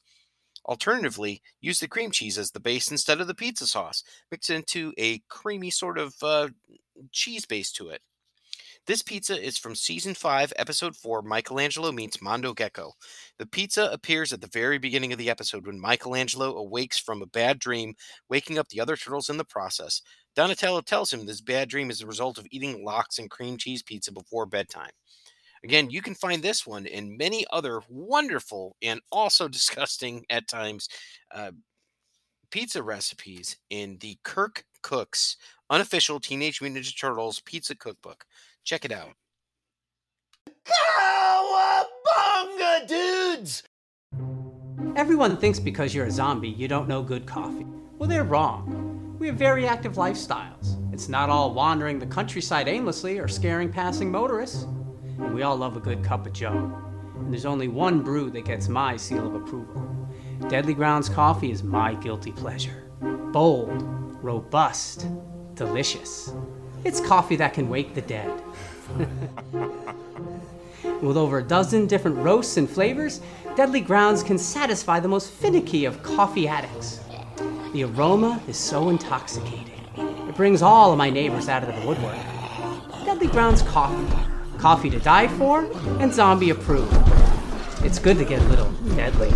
Alternatively, use the cream cheese as the base instead of the pizza sauce. Mix it into a creamy sort of uh, cheese base to it. This pizza is from season 5, episode 4 Michelangelo Meets Mondo Gecko. The pizza appears at the very beginning of the episode when Michelangelo awakes from a bad dream, waking up the other turtles in the process. Donatello tells him this bad dream is the result of eating lox and cream cheese pizza before bedtime. Again, you can find this one and many other wonderful and also disgusting at times uh, pizza recipes in the Kirk Kooks unofficial Teenage Mutant Ninja Turtles pizza cookbook. Check it out. Cowabunga, dudes! Everyone thinks because you're a zombie, you don't know good coffee. Well, they're wrong. We have very active lifestyles. It's not all wandering the countryside aimlessly or scaring passing motorists. And we all love a good cup of joe. And there's only one brew that gets my seal of approval. Deadly Grounds coffee is my guilty pleasure. Bold, robust, delicious. It's coffee that can wake the dead. With over a dozen different roasts and flavors, Deadly Grounds can satisfy the most finicky of coffee addicts. The aroma is so intoxicating. It brings all of my neighbors out of the woodwork. Deadly Grounds coffee. Coffee to die for and zombie approved. It's good to get a little deadly.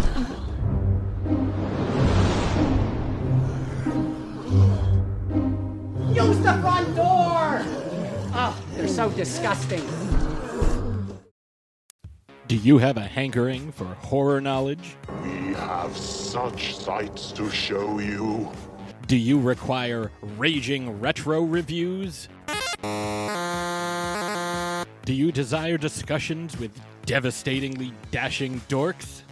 Use the front door! Oh, they're so disgusting. Do you have a hankering for horror knowledge? We have such sights to show you. Do you require raging retro reviews? Do you desire discussions with devastatingly dashing dorks?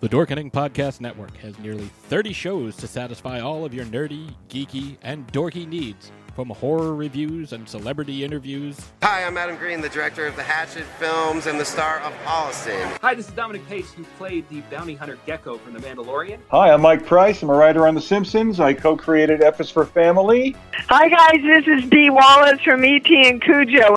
The Dorkening Podcast Network has nearly 30 shows to satisfy all of your nerdy, geeky, and dorky needs, from horror reviews and celebrity interviews. Hi, I'm Adam Green, the director of the Hatchet films and the star of Holliston. Hi, this is Dominic Pace, who played the bounty hunter Gecko from The Mandalorian. Hi, I'm Mike Price. I'm a writer on The Simpsons. I co-created F is for Family. Hi, guys. This is Dee Wallace from E.T. and Cujo.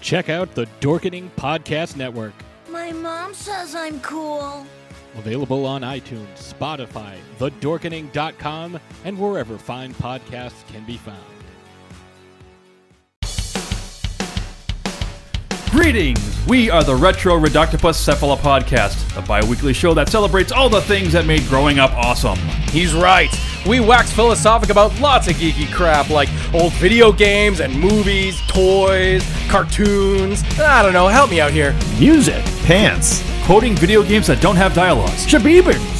Check out the Dorkening Podcast Network. My mom says I'm cool. Available on iTunes, Spotify, thedorkening.com, and wherever fine podcasts can be found. Greetings! We are the Retro Reductopus Cephala Podcast, a bi weekly show that celebrates all the things that made growing up awesome. He's right. We wax philosophic about lots of geeky crap like old video games and movies, toys, cartoons. I don't know, help me out here. Music, pants, quoting video games that don't have dialogues, shabibans,